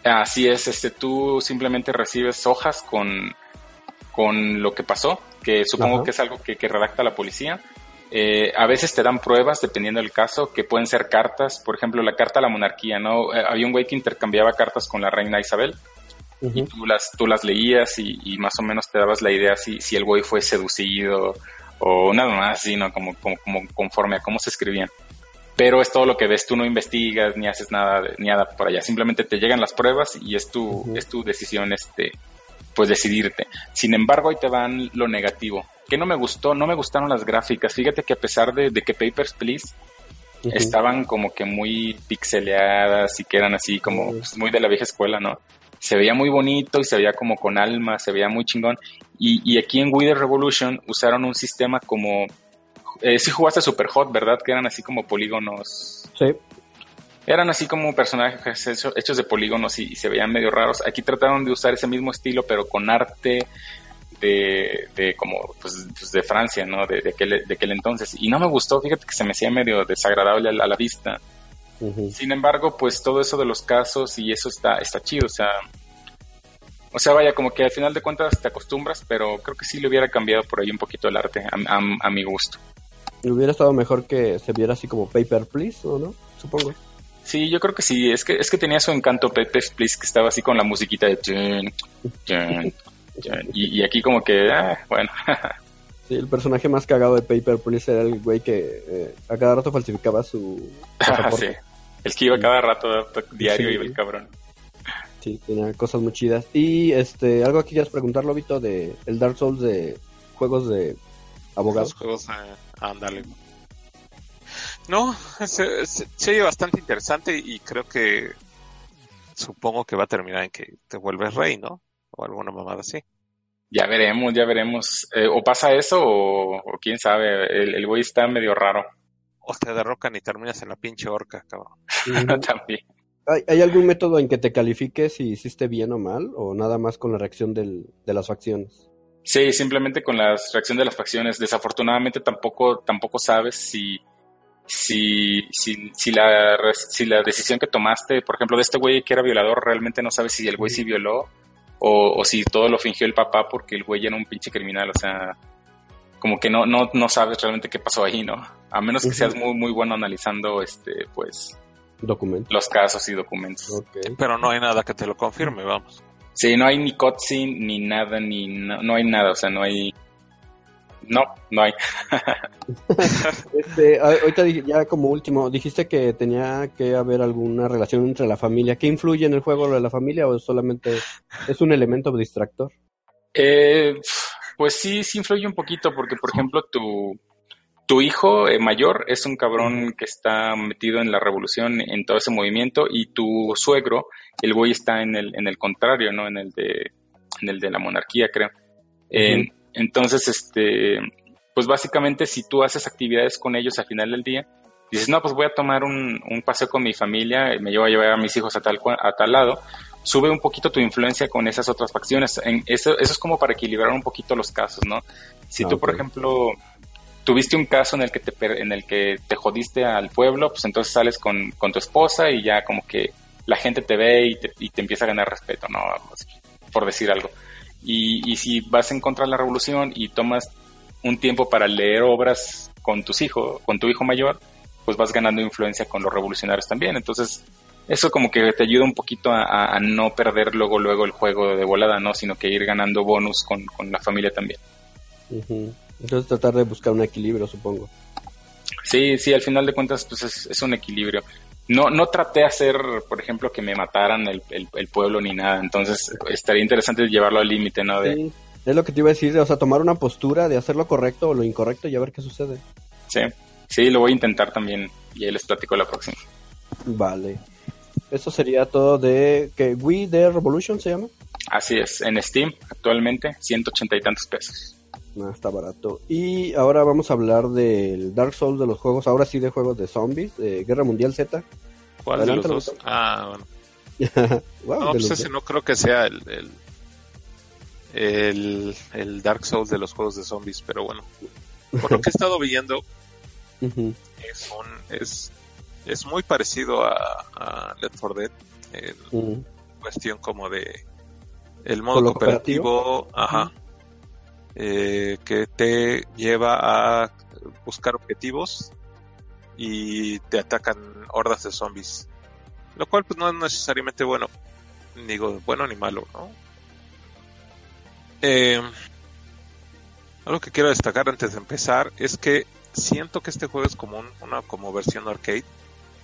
Así es, este, tú simplemente recibes hojas con, con lo que pasó que supongo que es algo que, redacta la policía. Eh, a veces te dan pruebas, dependiendo del caso, que pueden ser cartas, por ejemplo, la carta a la monarquía, ¿no? Eh, había un güey que intercambiaba cartas con la reina Isabel y tú las, tú las leías y, más o menos te dabas la idea si, si el güey fue seducido o nada más, sino como, como, conforme a cómo se escribían. Pero es todo lo que ves, tú no investigas ni haces nada, ni nada por allá, simplemente te llegan las pruebas y es tu, es tu decisión este, pues decidirte. Sin embargo, ahí te van lo negativo. que no me gustó? No me gustaron las gráficas. Fíjate que a pesar de, que Papers, Please estaban como que muy pixeleadas y que eran así como pues, muy de la vieja escuela, ¿no? Se veía muy bonito y se veía como con alma, se veía muy chingón. Y, aquí en Wither Revolution usaron un sistema como... Eh, si jugaste Super Hot, ¿verdad? Que eran así como polígonos. Sí eran así como personajes hechos de polígonos y, se veían medio raros. Aquí trataron de usar ese mismo estilo, pero con arte de, de como pues, pues de Francia, ¿no? De, de, aquel, de aquel entonces. Y no me gustó, fíjate que se me hacía medio desagradable a la, vista. Sin embargo, pues todo eso de los casos y eso está, está chido, o sea, o sea, vaya, como que al final de cuentas te acostumbras, pero creo que sí le hubiera cambiado por ahí un poquito el arte, a, mi gusto. Hubiera estado mejor que se viera así como Paper Please, ¿o no? Supongo. Sí, yo creo que sí. Es que, es que tenía su encanto Paper Please, que estaba así con la musiquita de... y, aquí como que, ah, bueno. sí, el personaje más cagado de Paper Please era el güey que eh, a cada rato falsificaba su... <laughs> sí, el que iba cada rato, diario iba el cabrón. Sí, tenía cosas muy chidas. Y este, algo aquí quieras preguntar, Lobito, de el Dark Souls de juegos de abogados. juegos, eh, ándale. No, <laughs> se, se, bastante interesante y creo que supongo que va a terminar en que te vuelves rey, ¿no? O alguna mamada así. Ya veremos, ya veremos. Eh, o pasa eso o, quién sabe, el, el güey está medio raro. O te derrocan y terminas en la pinche horca, cabrón. <laughs> También. ¿Hay, algún método en que te califiques si hiciste bien o mal? ¿O nada más con la reacción del, de las facciones? Sí, simplemente con la reacción de las facciones. Desafortunadamente tampoco, tampoco sabes si, si, si, si, la, si la decisión que tomaste, por ejemplo, de este güey que era violador, realmente no sabes si el güey sí violó o, o si todo lo fingió el papá porque el güey era un pinche criminal. O sea, como que no, no, no sabes realmente qué pasó ahí, ¿no? A menos que seas muy, muy bueno analizando, este, pues, documentos. Los casos y documentos. Pero no hay nada que te lo confirme, vamos. Sí, no hay ni cutscene, ni nada, ni no, hay nada, o sea, no hay... No, no hay. <laughs> este, ahorita ya como último, dijiste que tenía que haber alguna relación entre la familia. ¿Qué influye en el juego de la familia o solamente es un elemento distractor? Eh, pues sí, sí influye un poquito porque, por ejemplo, tu, tu hijo eh, mayor es un cabrón que está metido en la revolución, en todo ese movimiento, y tu suegro, el güey está en el, en el contrario, ¿no? En el de, en el de la monarquía, creo. Entonces, este, pues básicamente si tú haces actividades con ellos al final del día, dices, no, pues voy a tomar un, un paseo con mi familia, me llevo a llevar a mis hijos a tal, a tal lado, sube un poquito tu influencia con esas otras facciones. En eso, eso es como para equilibrar un poquito los casos, ¿no? Si tú, por ejemplo, tuviste un caso en el que te, en el que te jodiste al pueblo, pues entonces sales con, tu esposa y ya como que la gente te ve y te, y te empieza a ganar respeto, ¿no? Por decir algo. Y, y si vas en contra de la revolución y tomas un tiempo para leer obras con tus hijos, con tu hijo mayor, pues vas ganando influencia con los revolucionarios también. Entonces, eso como que te ayuda un poquito a, no perder luego, luego el juego de volada, ¿no? Sino que ir ganando bonus con, con la familia también. Entonces tratar de buscar un equilibrio, supongo. Sí, sí, al final de cuentas pues es, un equilibrio. No, no traté de hacer, por ejemplo, que me mataran el, el, pueblo ni nada, entonces estaría interesante llevarlo al límite, ¿no? De... es lo que te iba a decir, o sea, tomar una postura de hacer lo correcto o lo incorrecto y a ver qué sucede. Sí, sí, lo voy a intentar también y ahí les platico la próxima. Vale. Eso sería todo de que Wii de Revolution se llama. Así es, en Steam actualmente, 180 y tantos pesos. No, está barato. Y ahora vamos a hablar del Dark Souls de los juegos, ahora sí de juegos de zombies, de Guerra Mundial Z. ¿Cuál de los dos? Ah, bueno. <laughs> no, pues ese no creo que sea el, el, el, Dark Souls de los juegos de zombies, pero bueno. Por lo que he <laughs> estado viendo, es, es, es, muy parecido a, a Left 4 Dead en cuestión como de el modo cooperativo, ajá eh, que te lleva a buscar objetivos y te atacan hordas de zombies. Lo cual pues no es necesariamente bueno, digo bueno ni malo, ¿no? Eh, algo que quiero destacar antes de empezar es que siento que este juego es como una como versión arcade.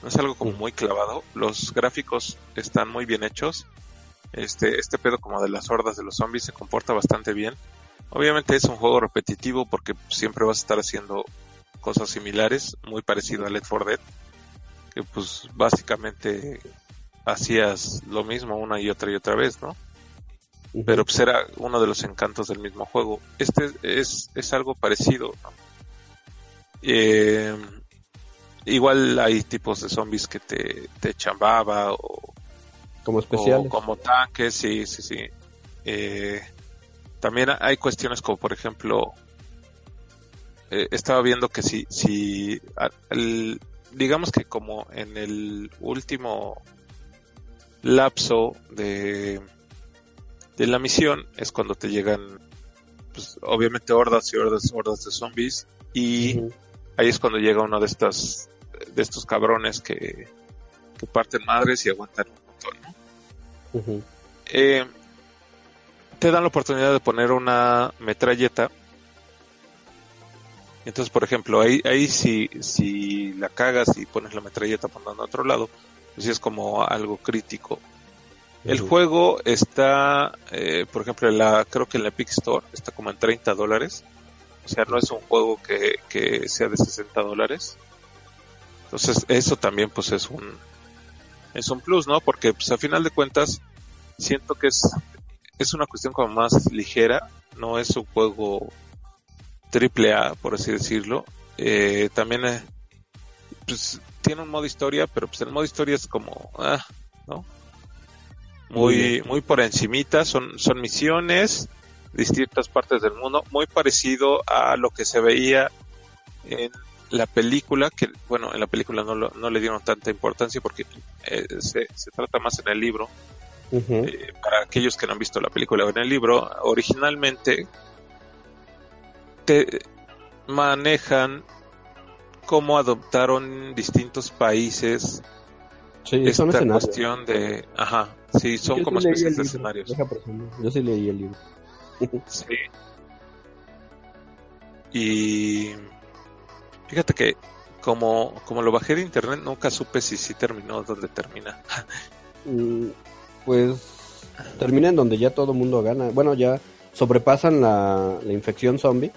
No es algo como muy clavado. Los gráficos están muy bien hechos. Este, este pedo como de las hordas de los zombies se comporta bastante bien. Obviamente es un juego repetitivo porque siempre vas a estar haciendo cosas similares, muy parecido a Left 4 Dead, que pues básicamente hacías lo mismo una y otra y otra vez, ¿no? Pero pues era uno de los encantos del mismo juego. Este es, es algo parecido, ¿no? Eh, igual hay tipos de zombies que te, te chambaba o como especiales. como tanques, sí, sí, sí. Eh, también hay cuestiones como, por ejemplo, eh, estaba viendo que si, si digamos que como en el último lapso de, de la misión es cuando te llegan, pues, obviamente hordas y hordas, hordas de zombies y ahí es cuando llega uno de estas, de estos cabrones que, que parten madres y aguantan un montón, ¿no? eh, te dan la oportunidad de poner una metralleta. Entonces, por ejemplo, ahí, ahí si, si la cagas y pones la metralleta poniendo a otro lado, pues es como algo crítico. El juego está, eh, por ejemplo, la, creo que en la Epic Store está como en 30 dólares. O sea, no es un juego que, que sea de 60 dólares. Entonces, eso también pues es un, es un plus, ¿no? Porque pues a final de cuentas, siento que es es una cuestión como más ligera, no es un juego triple A, por así decirlo. Eh, también eh, pues, tiene un modo historia, pero pues el modo historia es como, ah, ¿no? Muy, muy por encimita, son, son misiones, distintas partes del mundo, muy parecido a lo que se veía en la película, que bueno, en la película no, no le dieron tanta importancia porque eh, se, se trata más en el libro, eh, para aquellos que no han visto la película o en el libro, originalmente te manejan cómo adoptaron distintos países sí, esta cuestión de, ajá, sí, son como especies de escenarios. Yo sí leí el libro. <laughs> sí. Y fíjate que como, como lo bajé de internet nunca supe si sí terminó donde termina. <laughs> Pues termina en donde ya todo el mundo gana. Bueno, ya sobrepasan la, infección zombie.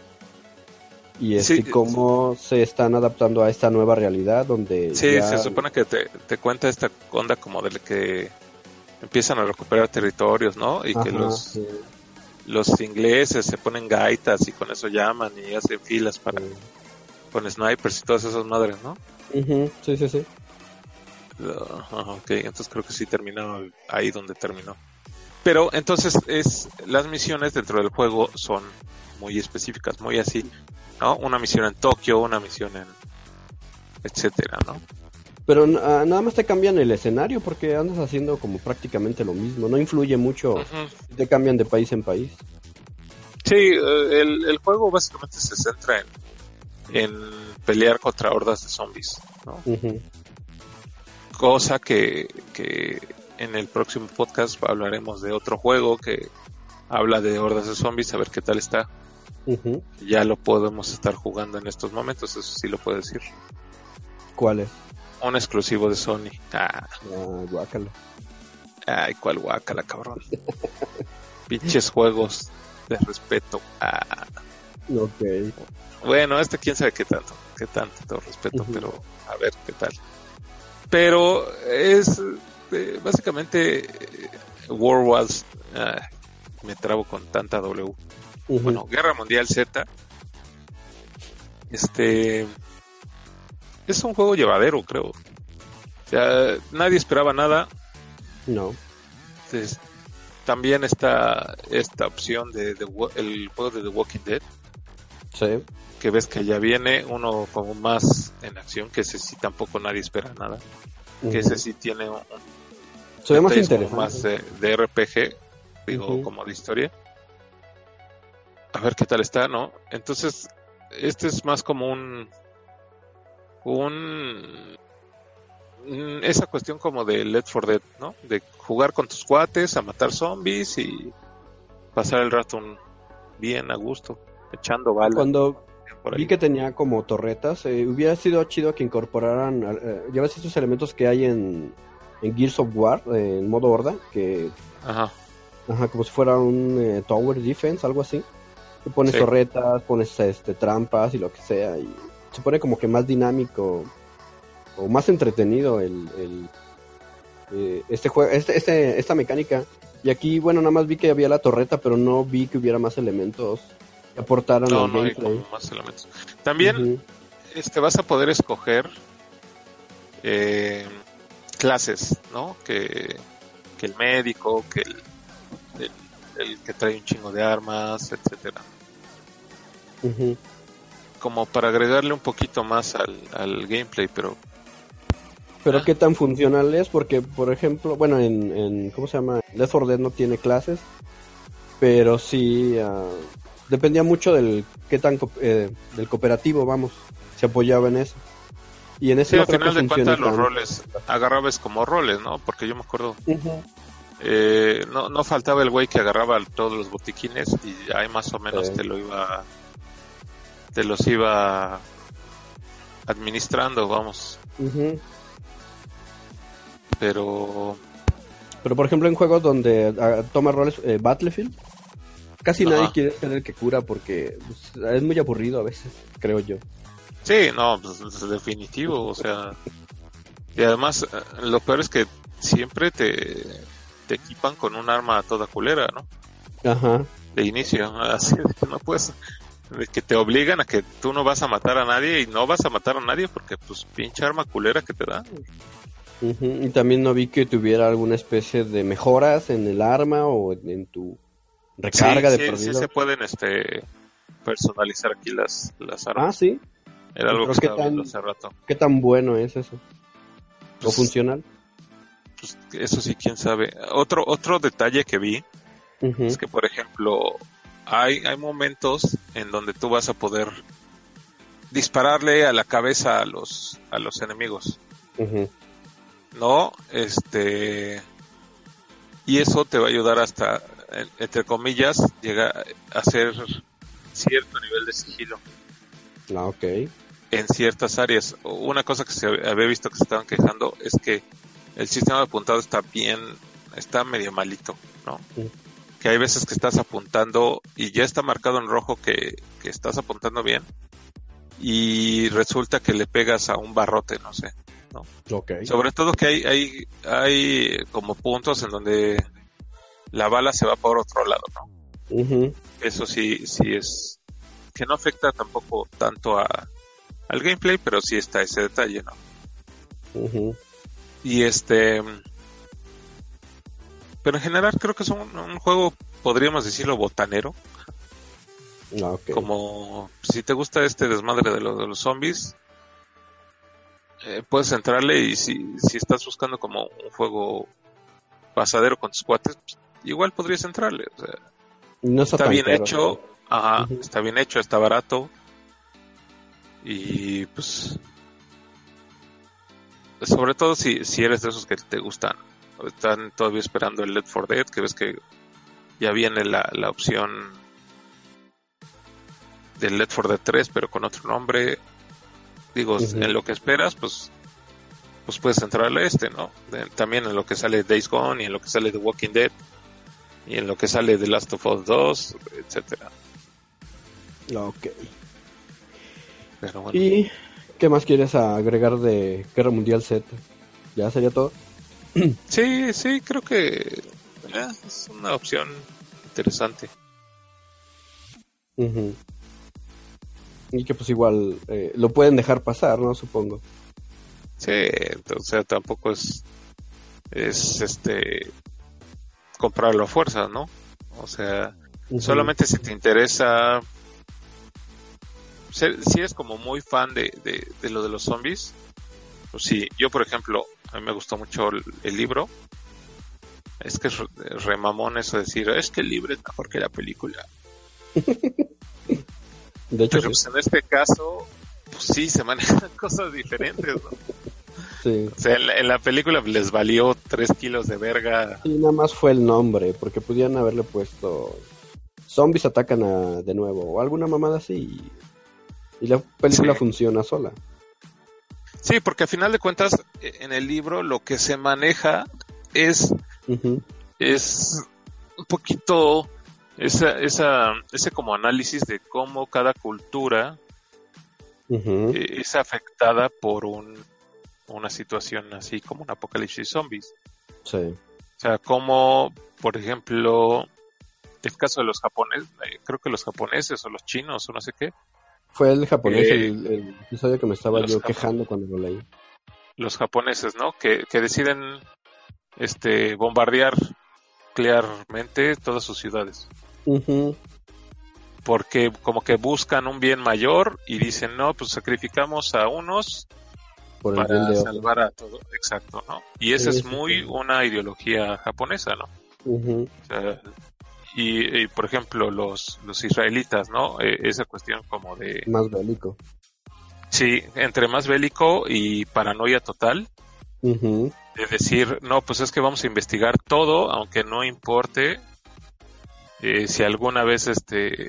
Y es cómo se están adaptando a esta nueva realidad donde... Sí, se supone que te, te, cuenta esta onda como de que empiezan a recuperar territorios, ¿no? Y que los, los ingleses se ponen gaitas y con eso llaman y hacen filas para... con snipers y todas esas madres, ¿no? Sí, sí, sí ok, entonces creo que sí terminó ahí donde terminó. Pero entonces es las misiones dentro del juego son muy específicas, muy así, ¿no? Una misión en Tokio, una misión en etcétera, ¿no? Pero ah, nada más te cambian el escenario porque andas haciendo como prácticamente lo mismo, no influye mucho, te cambian de país en país. Sí, eh, el, el juego básicamente se centra en, en pelear contra hordas de zombies, ¿no? Cosa que, que en el próximo podcast hablaremos de otro juego que habla de hordas de zombies, a ver qué tal está. Ya lo podemos estar jugando en estos momentos, eso sí lo puedo decir. ¿Cuál es? Un exclusivo de Sony. Ah, guácala. Ay, cuál guácala, cabrón. <laughs> Pinches juegos de respeto. Ah. Ok. Bueno, este quién sabe qué tanto, qué tanto todo respeto, pero a ver qué tal pero es eh, básicamente eh, World Wars, ah, me trabo con tanta W. Bueno, Guerra Mundial Z. Este es un juego llevadero, creo. O sea, nadie esperaba nada. No. también está esta opción de, el juego de The Walking Dead. Sí. Que ves que ya viene uno como más en acción, que ese sí tampoco nadie espera nada que ese sí tiene un, Se más interesante. Más de, RPG, digo, como de historia. A ver qué tal está, ¿no? Entonces, este es más como un. Un. Esa cuestión como de Let for Dead, ¿no? De jugar con tus cuates, a matar zombies y pasar el rato bien a gusto, echando balas. Cuando, Vi que tenía como torretas. Eh, hubiera sido chido que incorporaran. Eh, ya ves estos elementos que hay en, en Gears of War, eh, en modo horda, que. Ajá. Ajá, como si fuera un Tower Defense, algo así. Que pones torretas, pones este, trampas y lo que sea. Y se pone como que más dinámico o más entretenido el, el este juego, este, este, esta mecánica. Y aquí, bueno, nada más vi que había la torreta, pero no vi que hubiera más elementos aportaron no, no hay más elementos. También este, vas a poder escoger eh, clases, ¿no? Que, que, el médico, que el, el, que trae un chingo de armas, etcétera. Como para agregarle un poquito más al, al gameplay, pero Pero qué tan funcional es, porque por ejemplo, bueno, en, en ¿cómo se llama? Left 4 Dead no tiene clases, pero sí uh, dependía mucho del qué tan eh, del cooperativo, vamos, se apoyaba en eso. Y en ese sí, al final de cuentas los roles agarrabas como roles, ¿no? Porque yo me acuerdo eh, no, no faltaba el güey que agarraba todos los botiquines y ahí más o menos te lo iba te los iba administrando, vamos. Pero pero por ejemplo en juegos donde ah, toma roles eh, Battlefield casi nadie quiere el que cura porque pues, es muy aburrido a veces, creo yo. Sí, no, pues es definitivo, o sea, y además eh, lo peor es que siempre te, te equipan con un arma toda culera, ¿no? Ajá. De inicio, <laughs> así que no puedes, que te obligan a que tú no vas a matar a nadie y no vas a matar a nadie porque pues pinche arma culera que te da. Y también no vi que tuviera alguna especie de mejoras en el arma o en tu recarga de sí, Sí se pueden este personalizar aquí las, las armas. Ah, sí. Era algo que estaba tan, hace rato. ¿Qué tan bueno es eso? ¿O pues, funcional? Pues eso sí, quién sabe. Otro, otro detalle que vi es que, por ejemplo, hay, hay momentos en donde tú vas a poder dispararle a la cabeza a los, a los enemigos. No, este. Y eso te va a ayudar hasta, entre comillas, llegar a hacer cierto nivel de sigilo. Ah, ok en ciertas áreas. Una cosa que se había visto que se estaban quejando es que el sistema de apuntado está bien, está medio malito, ¿no? Que hay veces que estás apuntando y ya está marcado en rojo que, estás apuntando bien y resulta que le pegas a un barrote, no sé, ¿no? Sobre todo que hay, hay, hay como puntos en donde la bala se va por otro lado, ¿no? Eso sí, sí es que no afecta tampoco tanto a, al gameplay, pero sí está ese detalle, ¿no? Y este... Pero en general creo que es un, juego, podríamos decirlo, botanero. Ah, Como si te gusta este desmadre de, de los zombies, eh, puedes entrarle y si, si estás buscando como un juego pasadero con tus cuates, pues, igual podrías entrarle. no está, bien hecho, está bien hecho, está barato. Y pues sobre todo si, si eres de esos que te gustan, están todavía esperando el Let for Dead, que ves que ya viene la, la opción del Let for Dead 3, pero con otro nombre. Digo, en lo que esperas, pues pues puedes entrarle a este, ¿no? también en lo que sale Days Gone y en lo que sale The Walking Dead y en lo que sale The Last of Us 2, etcétera. Ok. ¿Y qué más quieres agregar de Guerra Mundial Z? ¿Ya sería todo? <clears throat> Sí, sí, creo que eh, es una opción interesante. Y que pues igual eh, lo pueden dejar pasar, ¿no? Supongo. Sí, o sea, tampoco es, es este, comprarlo a fuerza, ¿no? O sea, solamente si te interesa si eres como muy fan de, de, lo de los zombies, pues sí, yo por ejemplo, a mí me gustó mucho el, libro. Es que es remamón eso decir, es que el libro es mejor que la película. <laughs> de hecho, pues, en este caso, pues sí, se manejan <laughs> cosas diferentes, ¿no? Sí. O sea, en la, película les valió tres kilos de verga. Y nada más fue el nombre, porque pudieran haberle puesto zombies atacan a, de nuevo o alguna mamada así. Y la película funciona sola. Sí, porque a final de cuentas, e, en el libro lo que se maneja es, es un poquito esa, esa, ese como análisis de cómo cada cultura e, es afectada por un, una situación así como un apocalipsis zombies. Sí. O sea, como, por ejemplo, el caso de los japoneses, eh, creo que los japoneses o los chinos o no sé qué, fue el japonés eh, el, episodio que me estaba yo quejando cuando lo leí. Los japoneses, ¿no? Que, deciden este bombardear nuclearmente todas sus ciudades. Porque como que buscan un bien mayor y dicen, no, pues sacrificamos a unos por el para salvar a todo, exacto, ¿no? Y esa es muy una ideología japonesa, ¿no? y, por ejemplo, los, los israelitas, ¿no? E, esa cuestión como de... Más bélico. Sí, entre más bélico y paranoia total. De decir, no, pues es que vamos a investigar todo, aunque no importe eh, si alguna vez este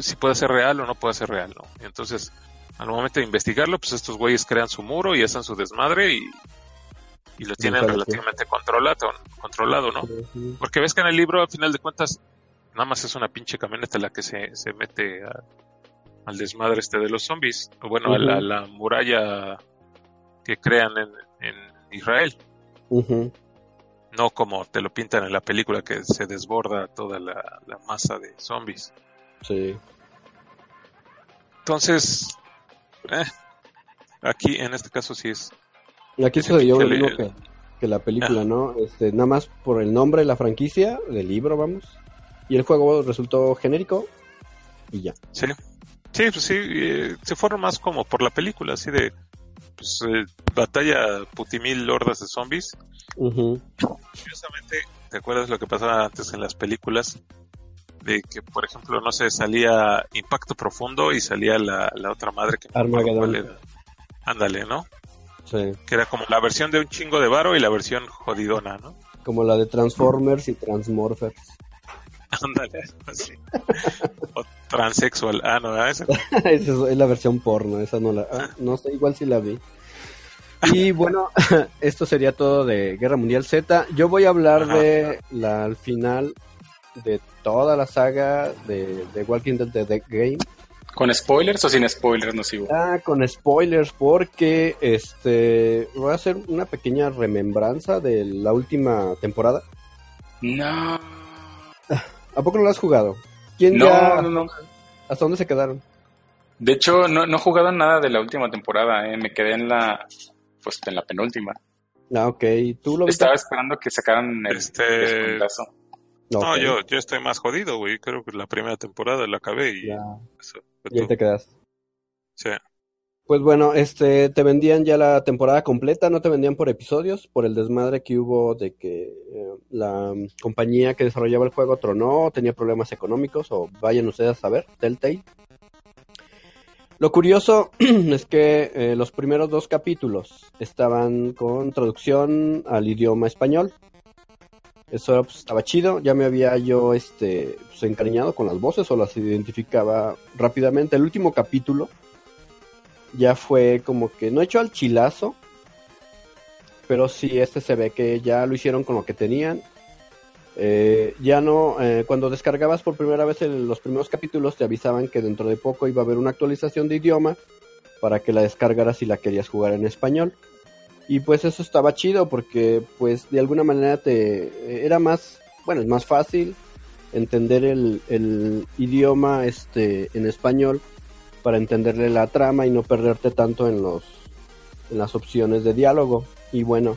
si puede ser real o no puede ser real, ¿no? Entonces, al momento de investigarlo, pues estos güeyes crean su muro y hacen su desmadre y, y lo tienen relativamente controlado, controlado, ¿no? Porque ves que en el libro, al final de cuentas, nada más es una pinche camioneta la que se, se mete al desmadre este de los zombies, o bueno, a, la, muralla que crean en, en Israel. No como te lo pintan en la película que se desborda toda la, la masa de zombies. Sí. Entonces, eh, aquí en este caso sí es. Aquí se lo mismo que, la película, ¿no? Este, nada más por el nombre de la franquicia, del libro, vamos. Y el juego resultó genérico y ya. Sí, sí, pues sí, eh, se fueron más como por la película, así de pues, eh, batalla putimil hordas de zombies. Curiosamente, ¿te acuerdas lo que pasaba antes en las películas? De que, por ejemplo, no sé, salía Impacto Profundo y salía la, la otra madre que... Armageddon. Ándale, ¿no? Sí. Que era como la versión de un chingo de varo y la versión jodidona, ¿no? Como la de Transformers y Transmorphers. Ándale, <laughs> así. o transexual. Ah, no, <laughs> esa. es la versión porno, esa no la... Ah, no sé, igual si la vi. Y <laughs> bueno, esto sería todo de Guerra Mundial Z. Yo voy a hablar de la al final de toda la saga de, de Walking Dead de The Game. ¿Con spoilers o sin spoilers, no sigo? Ah, con spoilers, porque este voy a hacer una pequeña remembranza de la última temporada. No. ¿A poco no lo has jugado? ¿Quién no, ya... no, no. ¿Hasta dónde se quedaron? De hecho, no, no he jugado nada de la última temporada, eh. me quedé en la pues en la penúltima. Ah, ok. ¿Tú lo Estaba esperando que sacaran el este... No, yo, yo estoy más jodido, güey. Creo que la primera temporada la acabé y... Ya, te quedas. Sí. Pues bueno, este, te vendían ya la temporada completa, no te vendían por episodios, por el desmadre que hubo de que eh, la compañía que desarrollaba el juego tronó, tenía problemas económicos, o vayan ustedes a saber, Telltale. Lo curioso <clears throat> es que eh, los primeros dos capítulos estaban con traducción al idioma español, eso pues, estaba chido, ya me había yo este, pues, encariñado con las voces o las identificaba rápidamente. El último capítulo ya fue como que no hecho al chilazo, pero sí este se ve que ya lo hicieron con lo que tenían. Eh, ya no, eh, cuando descargabas por primera vez los primeros capítulos te avisaban que dentro de poco iba a haber una actualización de idioma para que la descargaras si la querías jugar en español. Y pues eso estaba chido porque pues de alguna manera te era más, bueno, es más fácil entender el, el idioma este en español para entenderle la trama y no perderte tanto en los en las opciones de diálogo. Y bueno,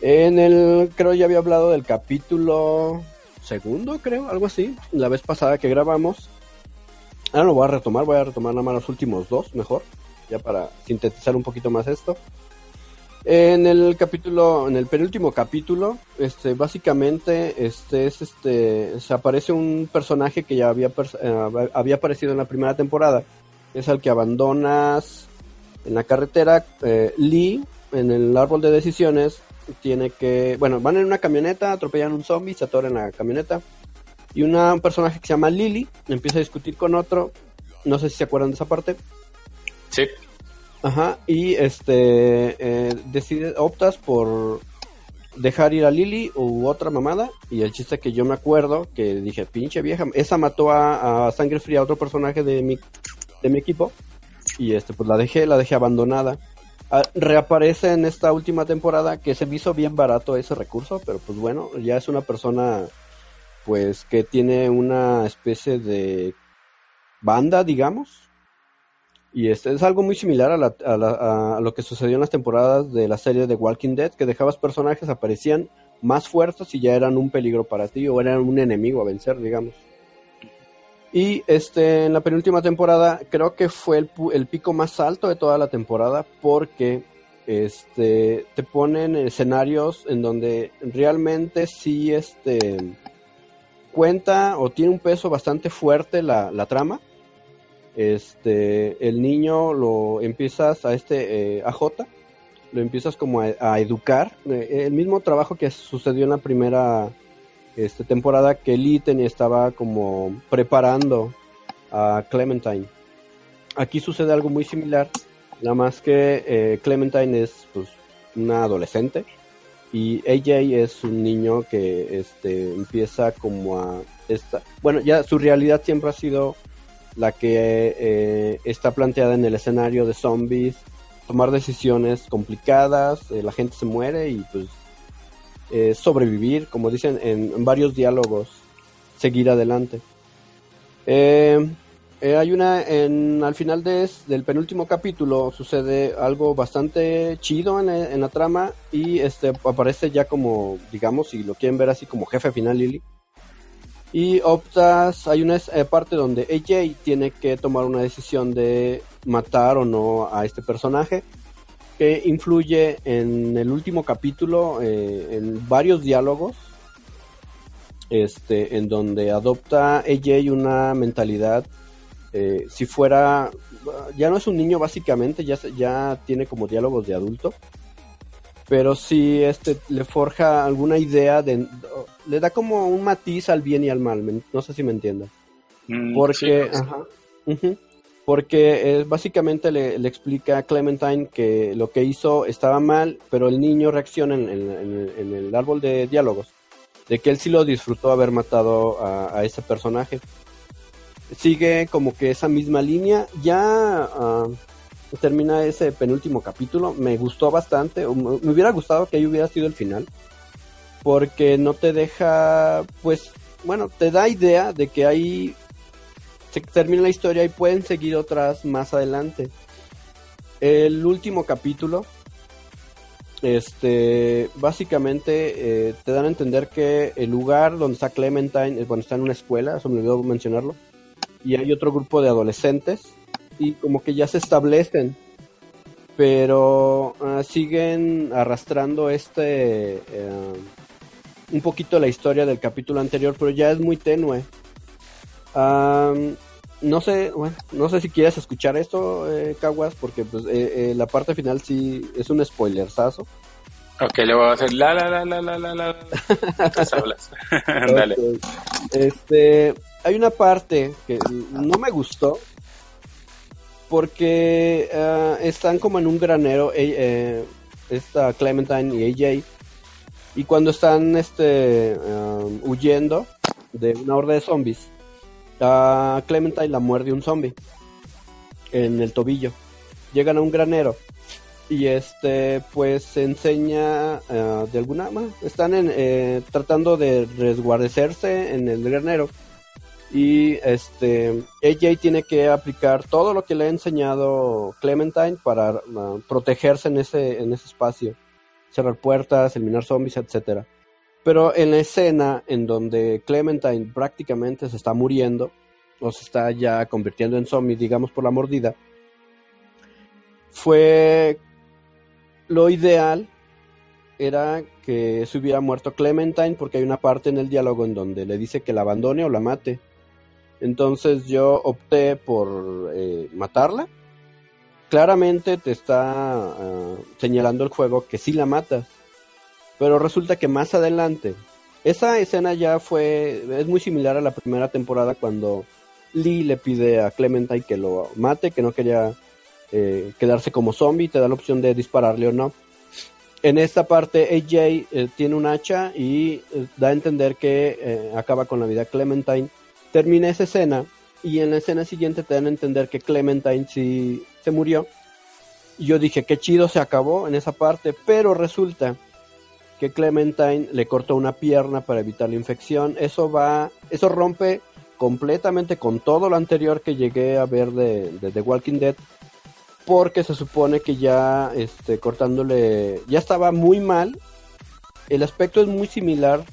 en el creo ya había hablado del capítulo segundo, creo, algo así, la vez pasada que grabamos. Ahora lo voy a retomar, voy a retomar nada más los últimos dos, mejor, ya para sintetizar un poquito más esto. En el capítulo, en el penúltimo capítulo, este, básicamente, este es este, se aparece un personaje que ya había, eh, había aparecido en la primera temporada. Es al que abandonas en la carretera. Eh, Lee, en el árbol de decisiones, tiene que, bueno, van en una camioneta, atropellan un zombie, se atoran en la camioneta. Y un personaje que se llama Lily empieza a discutir con otro. No sé si se acuerdan de esa parte. Sí. Ajá, y este, eh, decides, optas por dejar ir a Lily u otra mamada. Y el chiste que yo me acuerdo, que dije, pinche vieja, esa mató a, sangre fría a otro personaje de mi, de mi equipo. Y este, pues la dejé, la dejé abandonada. Ah, reaparece en esta última temporada que se me hizo bien barato ese recurso, pero pues bueno, ya es una persona pues que tiene una especie de banda, digamos, y este es algo muy similar a, lo que sucedió en las temporadas de la serie de Walking Dead, que dejabas personajes aparecían más fuertes y ya eran un peligro para ti o eran un enemigo a vencer, digamos. Y este, en la penúltima temporada creo que fue el, el pico más alto de toda la temporada porque este, te ponen escenarios en donde realmente sí este, cuenta o tiene un peso bastante fuerte la, la trama. Este, el niño lo empiezas a este eh, AJ, lo empiezas como a, educar. Eh, el mismo trabajo que sucedió en la primera este, temporada que Lee estaba como preparando a Clementine. Aquí sucede algo muy similar Nada más que eh, Clementine es pues, una adolescente y AJ es un niño que este, empieza como a... Esta, bueno, ya su realidad siempre ha sido la que eh, está planteada en el escenario de zombies, tomar decisiones complicadas, eh, la gente se muere y pues sobrevivir, como dicen en, varios diálogos, seguir adelante. Eh, eh, hay una, en, al final de, del penúltimo capítulo sucede algo bastante chido en, en, la trama y este aparece ya como, digamos, si lo quieren ver así como jefe final Lily. Y optas, hay una eh, parte donde AJ tiene que tomar una decisión de matar o no a este personaje que influye en el último capítulo eh, en varios diálogos este en donde adopta AJ una mentalidad eh, si fuera, ya no es un niño básicamente, ya, ya tiene como diálogos de adulto, pero si este le forja alguna idea de, le da como un matiz al bien y al mal, no sé si me entiendan. Mm, porque, porque eh, básicamente le, explica a Clementine que lo que hizo estaba mal, pero el niño reacciona en, el árbol de diálogos, de que él sí lo disfrutó haber matado a ese personaje sigue como que esa misma línea. Ya ah, termina ese penúltimo capítulo. Me gustó bastante. Me hubiera gustado que ahí hubiera sido el final. Porque no te deja, pues, bueno, te da idea de que ahí se termina la historia y pueden seguir otras más adelante. El último capítulo, este, básicamente eh, te dan a entender que el lugar donde está Clementine, bueno, está en una escuela, eso me olvidó mencionarlo y hay otro grupo de adolescentes y como que ya se establecen pero ah, siguen arrastrando este eh, un poquito la historia del capítulo anterior pero ya es muy tenue no sé bueno, no sé si quieres escuchar esto eh, Caguas porque pues eh, eh, la parte final sí es un spoilersazo Ok, le voy a hacer la la la la la la la. hablas. <laughs> Dale. Este, hay una parte que no me gustó porque eh, están como en un granero eh, eh, esta Clementine y AJ y cuando están este huyendo de una horda de zombies a Clementine la muerde un zombie en el tobillo. Llegan a un granero y este pues se enseña de alguna manera están en, tratando de resguardecerse en el granero y este AJ tiene que aplicar todo lo que le ha enseñado Clementine para uh, protegerse en ese, en ese espacio. Cerrar puertas, eliminar zombies, etcétera. Pero en la escena en donde Clementine prácticamente se está muriendo, o se está ya convirtiendo en zombie, digamos por la mordida, fue lo ideal era que se hubiera muerto Clementine porque hay una parte en el diálogo en donde le dice que la abandone o la mate. Entonces yo opté por eh, matarla. Claramente te está ah, señalando el juego que sí la matas. Pero resulta que más adelante, esa escena ya fue, es muy similar a la primera temporada cuando Lee le pide a Clementine que lo mate, que no quería eh, quedarse como zombie, te da la opción de dispararle o no. En esta parte AJ eh, tiene un hacha y da a entender que acaba con la vida Clementine termina esa escena y en la escena siguiente te dan a entender que Clementine sí se murió. Y yo dije, qué chido se acabó en esa parte, pero resulta que Clementine le cortó una pierna para evitar la infección. Eso va, eso rompe completamente con todo lo anterior que llegué a ver de, The Walking Dead, porque se supone que ya este, cortándole, ya estaba muy mal. El aspecto es muy similar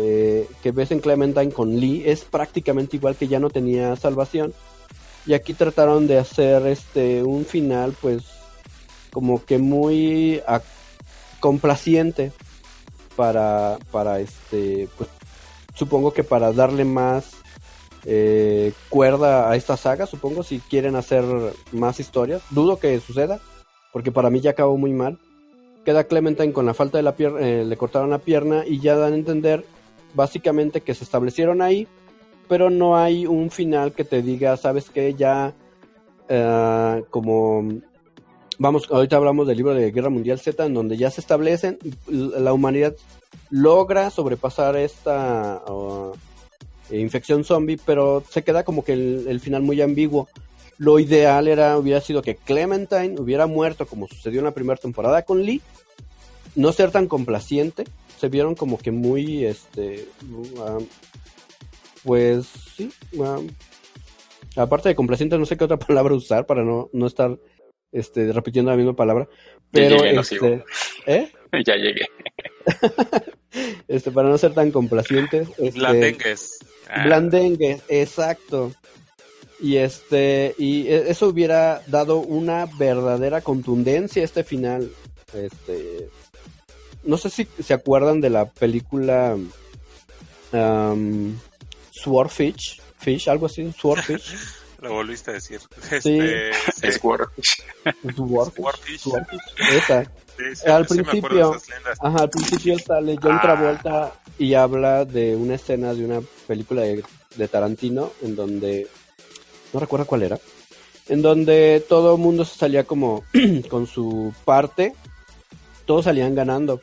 eh, que ves en Clementine con Lee es prácticamente igual que ya no tenía salvación. Y aquí trataron de hacer este un final pues como que muy complaciente para para este pues supongo que para darle más eh, cuerda a esta saga, supongo, si quieren hacer más historias. Dudo que suceda, porque para mí ya acabó muy mal. Queda Clementine con la falta de la pierna, eh, le cortaron la pierna y ya dan a entender básicamente que se establecieron ahí, pero no hay un final que te diga, sabes que ya eh, como vamos, ahorita hablamos del libro de Guerra Mundial Z, en donde ya se establecen, la humanidad logra sobrepasar esta uh, infección zombie, pero se queda como que el, final muy ambiguo. Lo ideal era, hubiera sido que Clementine hubiera muerto, como sucedió en la primera temporada con Lee, no ser tan complaciente, se vieron como que muy, este, uh, pues sí, uh, aparte de complaciente, no sé qué otra <laughs> palabra usar para no, no estar este, repitiendo la misma palabra. Pero, este, ¿eh? <laughs> ya llegué. <laughs> este, para no ser tan complacientes. Este, blandengues. Ah. Blandengues, exacto. Y este, y e, eso hubiera dado una verdadera contundencia a este final. Este, no sé si se acuerdan de la película um, Swordfish, Fish, algo así, Swordfish. <laughs> Lo volviste a decir. Este, es Warfish. al principio, ajá, al principio sale John ah. Travolta y habla de una escena de una película de, de Tarantino en donde no recuerdo cuál era, en donde todo el mundo se salía como <clears throat> con su parte, todos salían ganando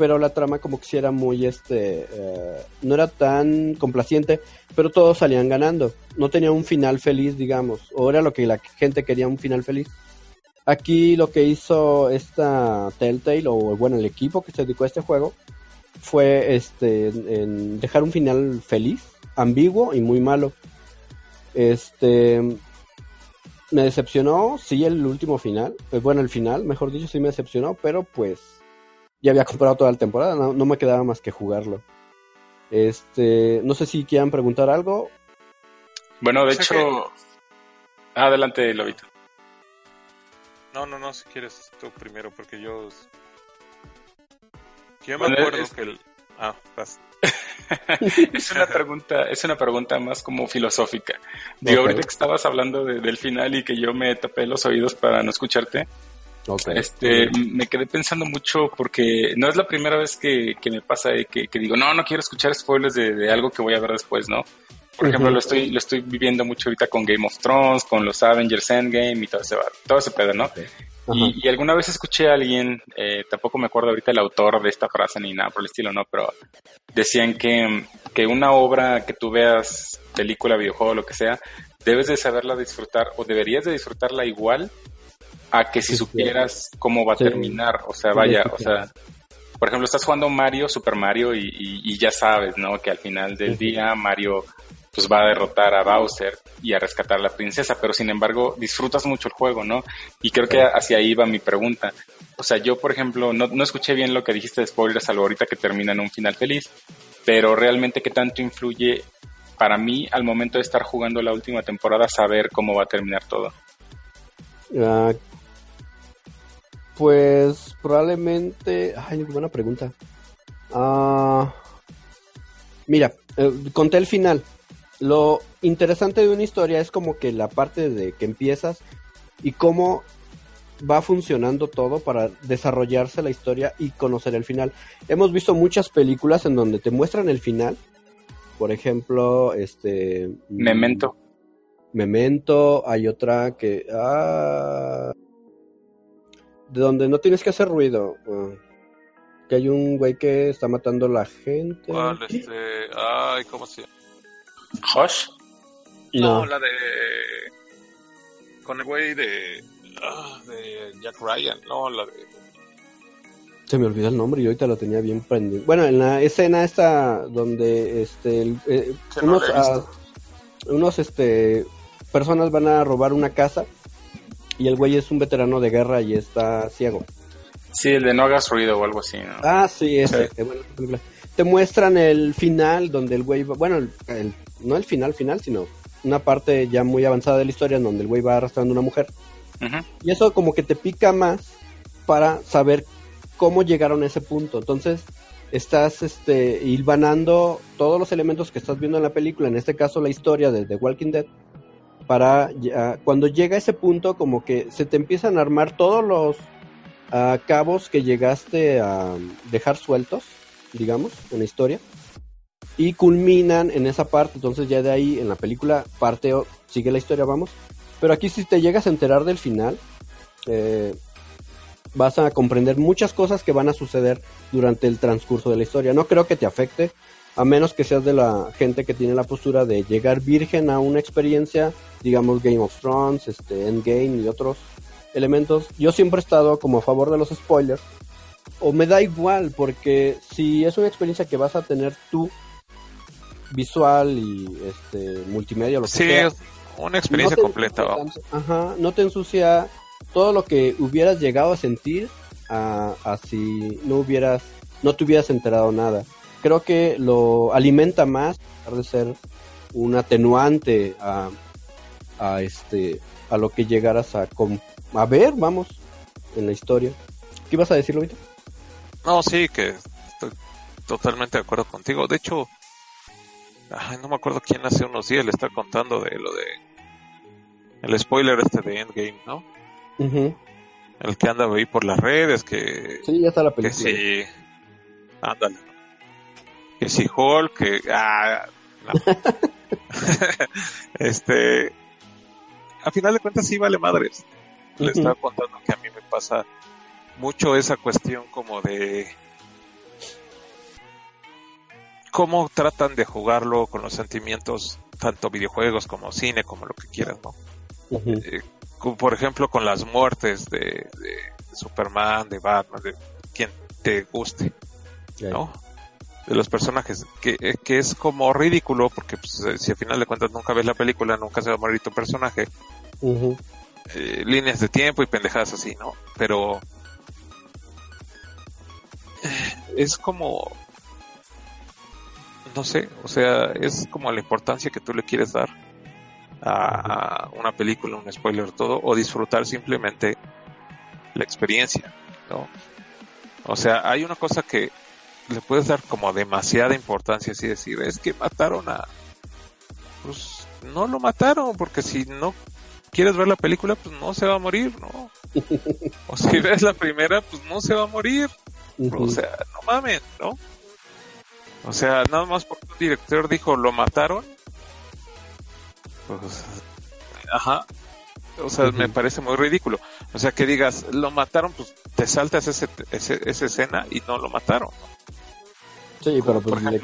pero la trama como que si era muy, este, eh, no era tan complaciente, pero todos salían ganando. No tenía un final feliz, digamos, o era lo que la gente quería, un final feliz. Aquí lo que hizo esta Telltale, o bueno, el equipo que se dedicó a este juego, fue este, dejar un final feliz, ambiguo y muy malo. Este, me decepcionó, sí, el último final, eh, bueno, el final, mejor dicho, sí me decepcionó, pero pues ya había comprado toda la temporada, no, me quedaba más que jugarlo. Este, no sé si quieran preguntar algo. Bueno, de hecho, adelante, Lobito. No, no, no, si quieres tú primero, porque yo. Yo me acuerdo que el. Ah, <laughs> es una pregunta, es una pregunta más como filosófica. Digo, ahorita que estabas hablando del final y que yo me tapé los oídos para no escucharte, este, me quedé pensando mucho porque no es la primera vez que, me pasa que, digo, no, no quiero escuchar spoilers de, algo que voy a ver después, ¿no? Por ejemplo, lo estoy, lo estoy viviendo mucho ahorita con Game of Thrones, con los Avengers Endgame y todo ese, todo ese pedo, ¿no? Y, alguna vez escuché a alguien, eh, tampoco me acuerdo ahorita el autor de esta frase ni nada por el estilo, ¿no? Pero decían que, que una obra que tú veas, película, videojuego, lo que sea, debes de saberla disfrutar o deberías de disfrutarla igual a que si supieras cómo va a terminar. O sea, vaya, o sea, por ejemplo, estás jugando Mario, Super Mario, y, ya sabes, ¿no? Que al final del día Mario pues va a derrotar a Bowser y a rescatar a la princesa, pero sin embargo disfrutas mucho el juego, ¿no? Y creo que hacia ahí va mi pregunta. O sea, yo, por ejemplo, no, no escuché bien lo que dijiste de spoilers, salvo ahorita que termina en un final feliz, pero realmente qué tanto influye para mí al momento de estar jugando la última temporada saber cómo va a terminar todo. Ah, pues probablemente. Ay, buena pregunta. Ah, mira, eh, conté el final. Lo interesante de una historia es como que la parte de que empiezas y cómo va funcionando todo para desarrollarse la historia y conocer el final. Hemos visto muchas películas en donde te muestran el final. Por ejemplo, este. Memento. Memento. Hay otra que. Ah, donde no tienes que hacer ruido. Que hay un güey que está matando a la gente. ¿Cuál? Este. Ay, ¿cómo se llama? ¿Hush? No, la de. Con el güey de. Ah, de Jack Ryan. No, la de. Se me olvidó el nombre y ahorita lo tenía bien prendido. Bueno, en la escena esta donde este eh, unos, ah, unos este personas van a robar una casa y el güey es un veterano de guerra y está ciego. Sí, el de no hagas ruido o algo así, ¿no? Ah, sí, ese. Te muestran el final donde el güey va, bueno, el, no el final final, sino una parte ya muy avanzada de la historia en donde el güey va arrastrando a una mujer. Y eso como que te pica más para saber cómo llegaron a ese punto. Entonces, estás este hilvanando todos los elementos que estás viendo en la película, en este caso la historia de The Walking Dead, para cuando llega ese punto como que se te empiezan a armar todos los uh, cabos que llegaste a dejar sueltos, digamos, en la historia, y culminan en esa parte, entonces ya de ahí en la película parte, sigue la historia, vamos, pero aquí si te llegas a enterar del final, eh, vas a comprender muchas cosas que van a suceder durante el transcurso de la historia. No creo que te afecte, a menos que seas de la gente que tiene la postura de llegar virgen a una experiencia, digamos Game of Thrones, este, Endgame y otros elementos. Yo siempre he estado como a favor de los spoilers, o me da igual, porque si es una experiencia que vas a tener tú, visual y este multimedia, lo que sea. Sí, una experiencia completa. ajá, no te ensucia todo lo que hubieras llegado a sentir a, si no hubieras, no te hubieras enterado nada. Creo que lo alimenta más, a de ser un atenuante a, a este a lo que llegaras a, a ver, vamos, en la historia. ¿Qué ibas a decir, Lobito? No, sí, que estoy totalmente de acuerdo contigo. De hecho, no me acuerdo quién hace unos días le está contando de lo de el spoiler este de Endgame, ¿no? El que anda ahí por las redes, que... Sí, ya está la película. Que sí, ándale. Que si Hulk, que... Ah, <laughs> este... A final de cuentas sí vale madres. Le estaba contando que a mí me pasa mucho esa cuestión como de cómo tratan de jugarlo con los sentimientos, tanto videojuegos como cine, como lo que quieras, ¿no? por ejemplo, con las muertes de, Superman, de Batman, de quien te guste, ¿no? De los personajes, que, eh, que es como ridículo, porque pues, eh, si al final de cuentas nunca ves la película, nunca se va a morir tu personaje. Eh, líneas de tiempo y pendejadas así, ¿no? Pero es como no sé, o sea, es como la importancia que tú le quieres dar a una película, un spoiler, todo, o disfrutar simplemente la experiencia, ¿no? O sea, hay una cosa que le puedes dar como demasiada importancia, así decir, es que mataron a... Pues no lo mataron, porque si no quieres ver la película, pues no se va a morir, ¿no? <laughs> O si ves la primera, pues no se va a morir. O sea, no mamen, ¿no? O sea, nada más porque un director dijo lo mataron, pues, ajá. O sea, me parece muy ridículo. O sea, que digas, lo mataron, pues te saltas ese, esa escena y no lo mataron. Sí, pero pues le,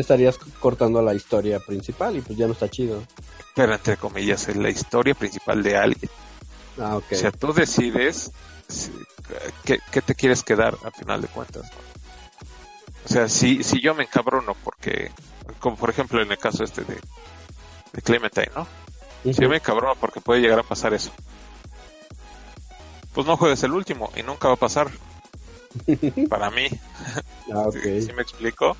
estarías cortando la historia principal y pues ya no está chido. Pero entre comillas, es la historia principal de alguien. Ah, ok. O sea, tú decides qué, qué te quieres quedar al final de cuentas. O sea, si, si yo me encabrono porque, como por ejemplo en el caso este de, de Clementine, ¿no? Si yo me encabrono porque puede llegar a pasar eso. Pues no juegues el último y nunca va a pasar. <laughs> Para mí. <laughs> Ah, okay. ¿Sí, me explico?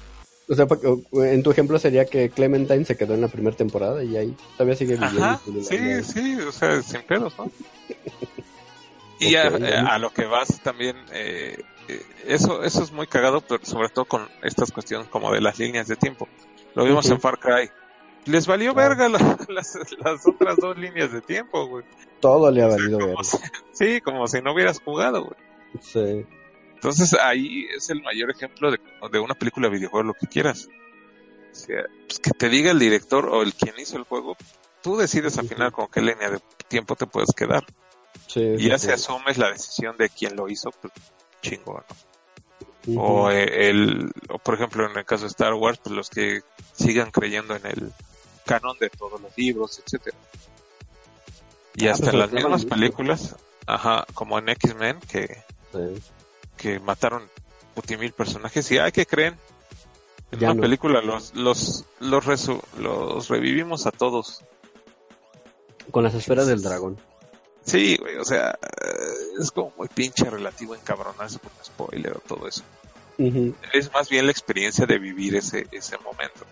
O sea, en tu ejemplo sería que Clementine se quedó en la primera temporada y ahí todavía sigue viviendo. sí, sí, o sea, sin pedos, ¿no? <laughs> y a, lo que vas también, eh, eso, eso es muy cagado, pero sobre todo con estas cuestiones como de las líneas de tiempo. Lo vimos en Far Cry. Les valió verga las, otras dos líneas de tiempo, güey. Todo le ha valido verga. sí, como si no hubieras jugado, güey. Sí. Entonces ahí es el mayor ejemplo de, de una película videojuego, lo que quieras. O sea, pues que te diga el director o el quien hizo el juego, tú decides al final con qué línea de tiempo te puedes quedar. Sí, y ya se asumes la decisión de quien lo hizo, pues chingón. O eh, el, o por ejemplo en el caso de Star Wars, pues los que sigan creyendo en el canon de todos los libros, etcétera. Y ah, hasta pues, las mismas películas, ajá, como en X-Men, que, que mataron mil personajes y hay que creen en una película los los los, los revivimos a todos. Con las esferas del dragón. Sí o sea es como muy pinche relativo encabronarse con spoiler o todo eso. Es más bien la experiencia de vivir ese, ese momento.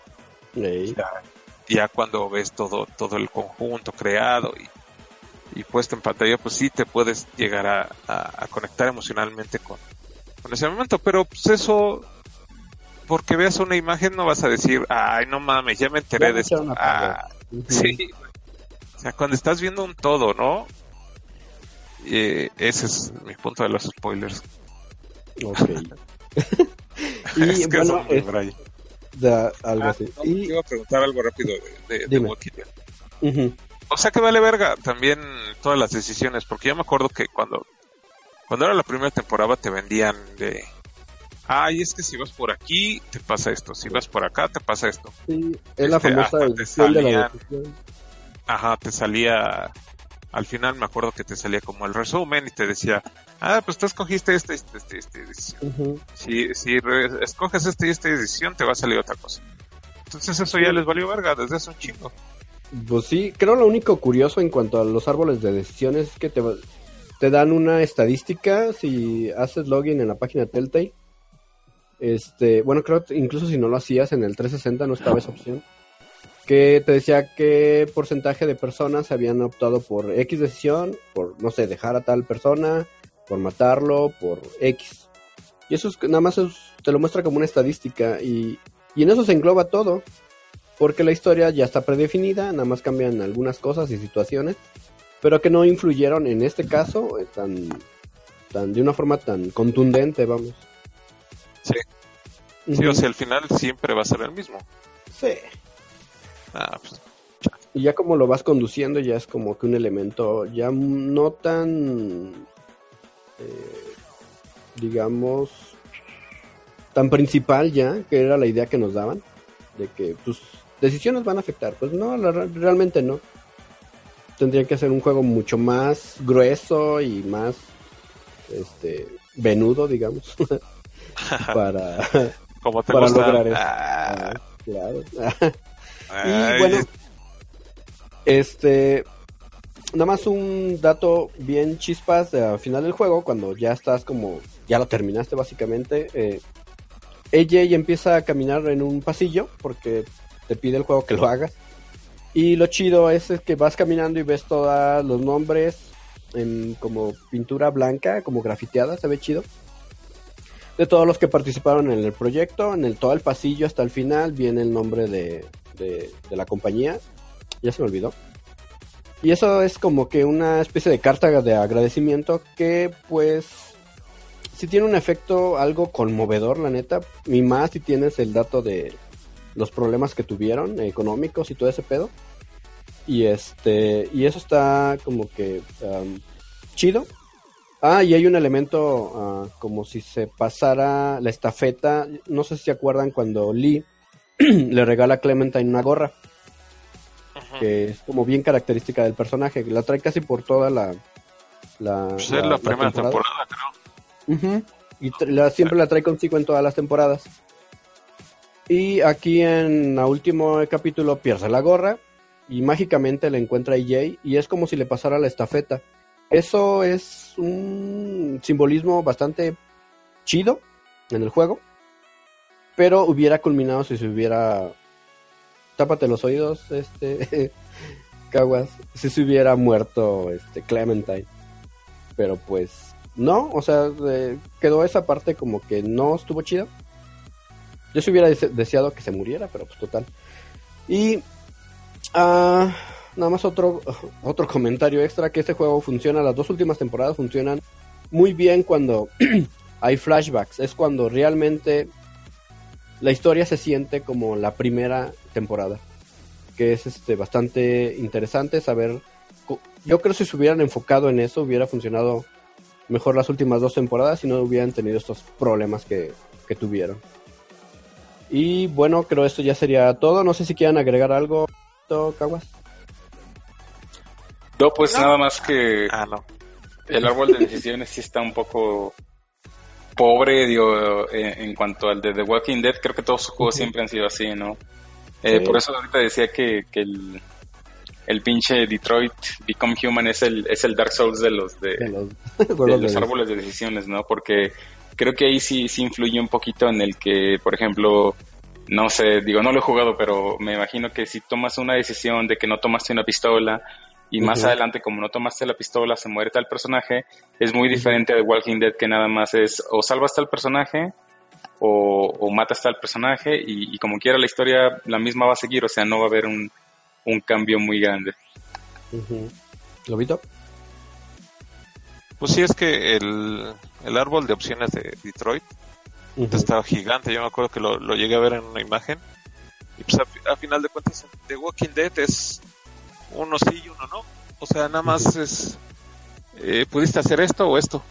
Ya, cuando ves todo, todo el conjunto creado y, y puesto en pantalla, pues sí te puedes llegar a, a, conectar emocionalmente con, con ese momento, pero pues eso porque veas una imagen no vas a decir, ay, no mames, ya me enteré de esto. Ah, sí. O sea, cuando estás viendo un todo, ¿no? Eh, ese es mi punto de los spoilers. Ok. <laughs> y bueno, algo ah, así. y... Iba a preguntar algo rápido de, de, Walking Dead. O sea que vale verga también todas las decisiones, porque yo me acuerdo que cuando, cuando era la primera temporada te vendían de ay, es que si vas por aquí, te pasa esto, si vas por acá, te pasa esto. Sí, es la este, famosa edición de la decisión. Ajá, te salía, al final me acuerdo que te salía como el resumen y te decía, ah, pues tú escogiste esta, esta, esta, esta edición. Si, si escoges esta y esta edición, te va a salir otra cosa. Entonces eso ya les valió verga desde hace un chingo. Pues sí, creo lo único curioso en cuanto a los árboles de decisiones es que te, te dan una estadística si haces login en la página Telltale este, bueno, creo que incluso si no lo hacías en el 360 no estaba esa opción. Que te decía qué porcentaje de personas habían optado por X decisión, por, no sé, dejar a tal persona, por matarlo, por X. Y eso es, nada más te lo muestra como una estadística y, y en eso se engloba todo. Porque la historia ya está predefinida, nada más cambian algunas cosas y situaciones, pero que no influyeron en este caso eh, tan, tan de una forma tan contundente, vamos. Sí. Sí, o sea, al final siempre va a ser el mismo. Sí. Ah, pues, y ya como lo vas conduciendo, ya es como que un elemento ya no tan, eh, digamos, tan principal ya, que era la idea que nos daban, de que tus decisiones van a afectar. Pues no, realmente no. Tendría que ser un juego mucho más grueso y más, este, venudo, digamos. <laughs> para, para lograr eso. Ah. Ah, claro. y bueno, este, nada más un dato bien chispas al final del juego, cuando ya estás como, ya lo terminaste básicamente, eh, empieza a caminar en un pasillo porque te pide el juego que lo hagas. Y lo chido es que vas caminando y ves todos los nombres en como pintura blanca, como grafiteada, se ve chido de todos los que participaron en el proyecto. En el todo el pasillo hasta el final viene el nombre de, la compañía. Ya se me olvidó. Y eso es como que una especie de carta de agradecimiento que pues si tiene un efecto algo conmovedor, la neta. Y más si tienes el dato de los problemas que tuvieron económicos y todo ese pedo. Y este y eso está como que um, chido Ah, y hay un elemento ah, como si se pasara la estafeta. No sé si se acuerdan cuando Lee <clears throat> le regala a Clementine una gorra. Que es como bien característica del personaje. La trae casi por toda la. la pues es la, primera temporada, creo. Y siempre la trae consigo en todas las temporadas. Y aquí en el último capítulo pierde la gorra. Y mágicamente le encuentra a EJ. Y es como si le pasara la estafeta. Eso es un simbolismo bastante chido en el juego. Pero hubiera culminado si se hubiera. Tápate los oídos, este. <laughs> Caguas. Si se hubiera muerto este Clementine. Pero pues. No, o sea, quedó esa parte como que no estuvo chida. Yo se hubiera deseado que se muriera, pero pues total. Y. Ah, nada más otro, <laughs> otro comentario extra, que este juego funciona, las dos últimas temporadas funcionan muy bien cuando <clears throat> hay flashbacks, es cuando realmente la historia se siente como la primera temporada, que es este bastante interesante saber, yo creo que si se hubieran enfocado en eso hubiera funcionado mejor las últimas dos temporadas y no hubieran tenido estos problemas que, que tuvieron. Y bueno, creo esto ya sería todo. No sé si quieran agregar algo, Caguas. No, pues nada más que ah, no. el árbol de decisiones sí está un poco pobre, digo, en, cuanto al de The Walking Dead, creo que todos sus juegos siempre han sido así, ¿no? Eh, por eso ahorita decía que, que, el, el pinche Detroit Become Human es el, es el Dark Souls de los, de, los, <laughs> árboles de decisiones, ¿no? Porque creo que ahí sí, sí influye un poquito en el que, por ejemplo, no sé, digo, no lo he jugado, pero me imagino que si tomas una decisión de que no tomaste una pistola y más adelante como no tomaste la pistola se muere tal personaje, es muy diferente de Walking Dead que nada más es o salvas tal personaje o, o matas tal personaje y, como quiera la historia la misma va a seguir, o sea, no va a haber un, un cambio muy grande. ¿Lo visto? Pues sí, es que el, el árbol de opciones de Detroit estaba gigante. Yo me acuerdo que lo, llegué a ver en una imagen. Y pues a, final de cuentas, The Walking Dead es uno sí y uno no. O sea, nada más es. Eh, pudiste hacer esto o esto.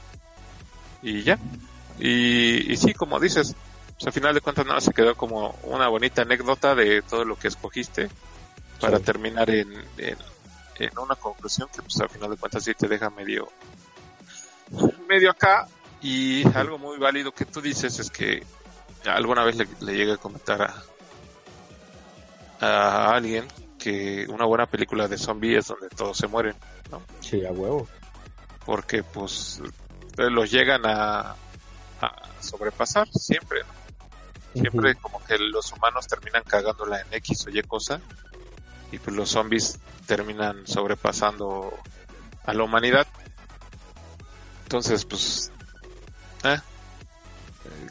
Y ya. Y, y sí, como dices, pues a final de cuentas nada se quedó como una bonita anécdota de todo lo que escogiste para terminar en, en, en, una conclusión que pues a final de cuentas sí te deja medio medio acá y algo muy válido que tú dices es que alguna vez le, le llegué a comentar a, a alguien que una buena película de zombies es donde todos se mueren, ¿no? Sí, a huevo. Porque pues los llegan a, a sobrepasar siempre, Siempre como que los humanos terminan cagándola en X o Y cosa y pues los zombies terminan sobrepasando a la humanidad. Entonces, pues eh,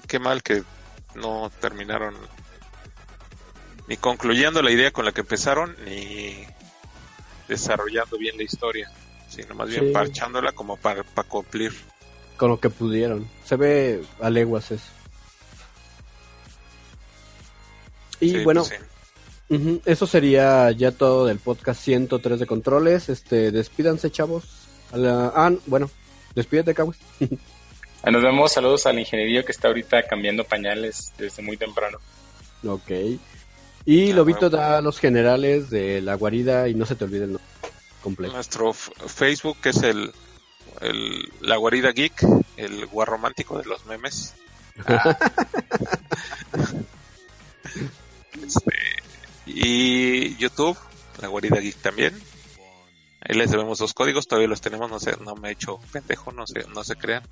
qué mal que no terminaron ni concluyendo la idea con la que empezaron, ni desarrollando bien la historia, sino más bien parchándola como para, cumplir. Con lo que pudieron. Se ve a leguas eso. Y bueno, pues eso sería ya todo del podcast 103 de controles. Este, despídanse, chavos. Ah, bueno, despídete, cabos. Nos vemos, saludos al ingeniero que está ahorita cambiando pañales desde muy temprano. Ok. Y ah, Lobito da los generales de la guarida y no se te olvide el nombre completo. Nuestro Facebook que es el, el la guarida geek, el guarromántico de los memes. <laughs> Ah. <laughs> Este, y YouTube, la guarida geek también. Ahí les debemos dos códigos, todavía los tenemos, no sé, no me he hecho pendejo, no se, no se crean.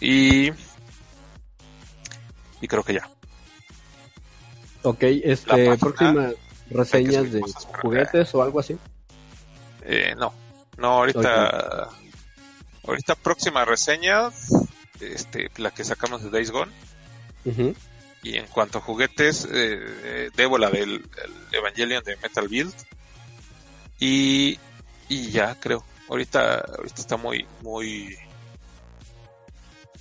Y. Y creo que ya. Ok, este, próximas reseñas de juguetes o algo así. Eh, no, no, ahorita. Ahorita próxima reseña, este, la que sacamos de Days Gone. Y en cuanto a juguetes, eh, debo la del Evangelion de Metal Build. Y, y ya, creo. Ahorita, ahorita está muy, muy,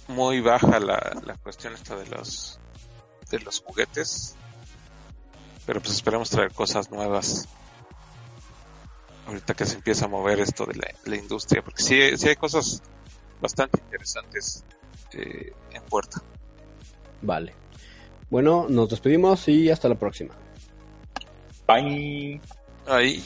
muy baja la, la cuestión esta de los de los juguetes. Pero pues esperamos traer cosas nuevas. Ahorita que se empieza a mover esto de la, industria. Porque sí, sí, hay cosas bastante interesantes eh, en puerta. Vale. Bueno nos despedimos y hasta la próxima. Bye. Ahí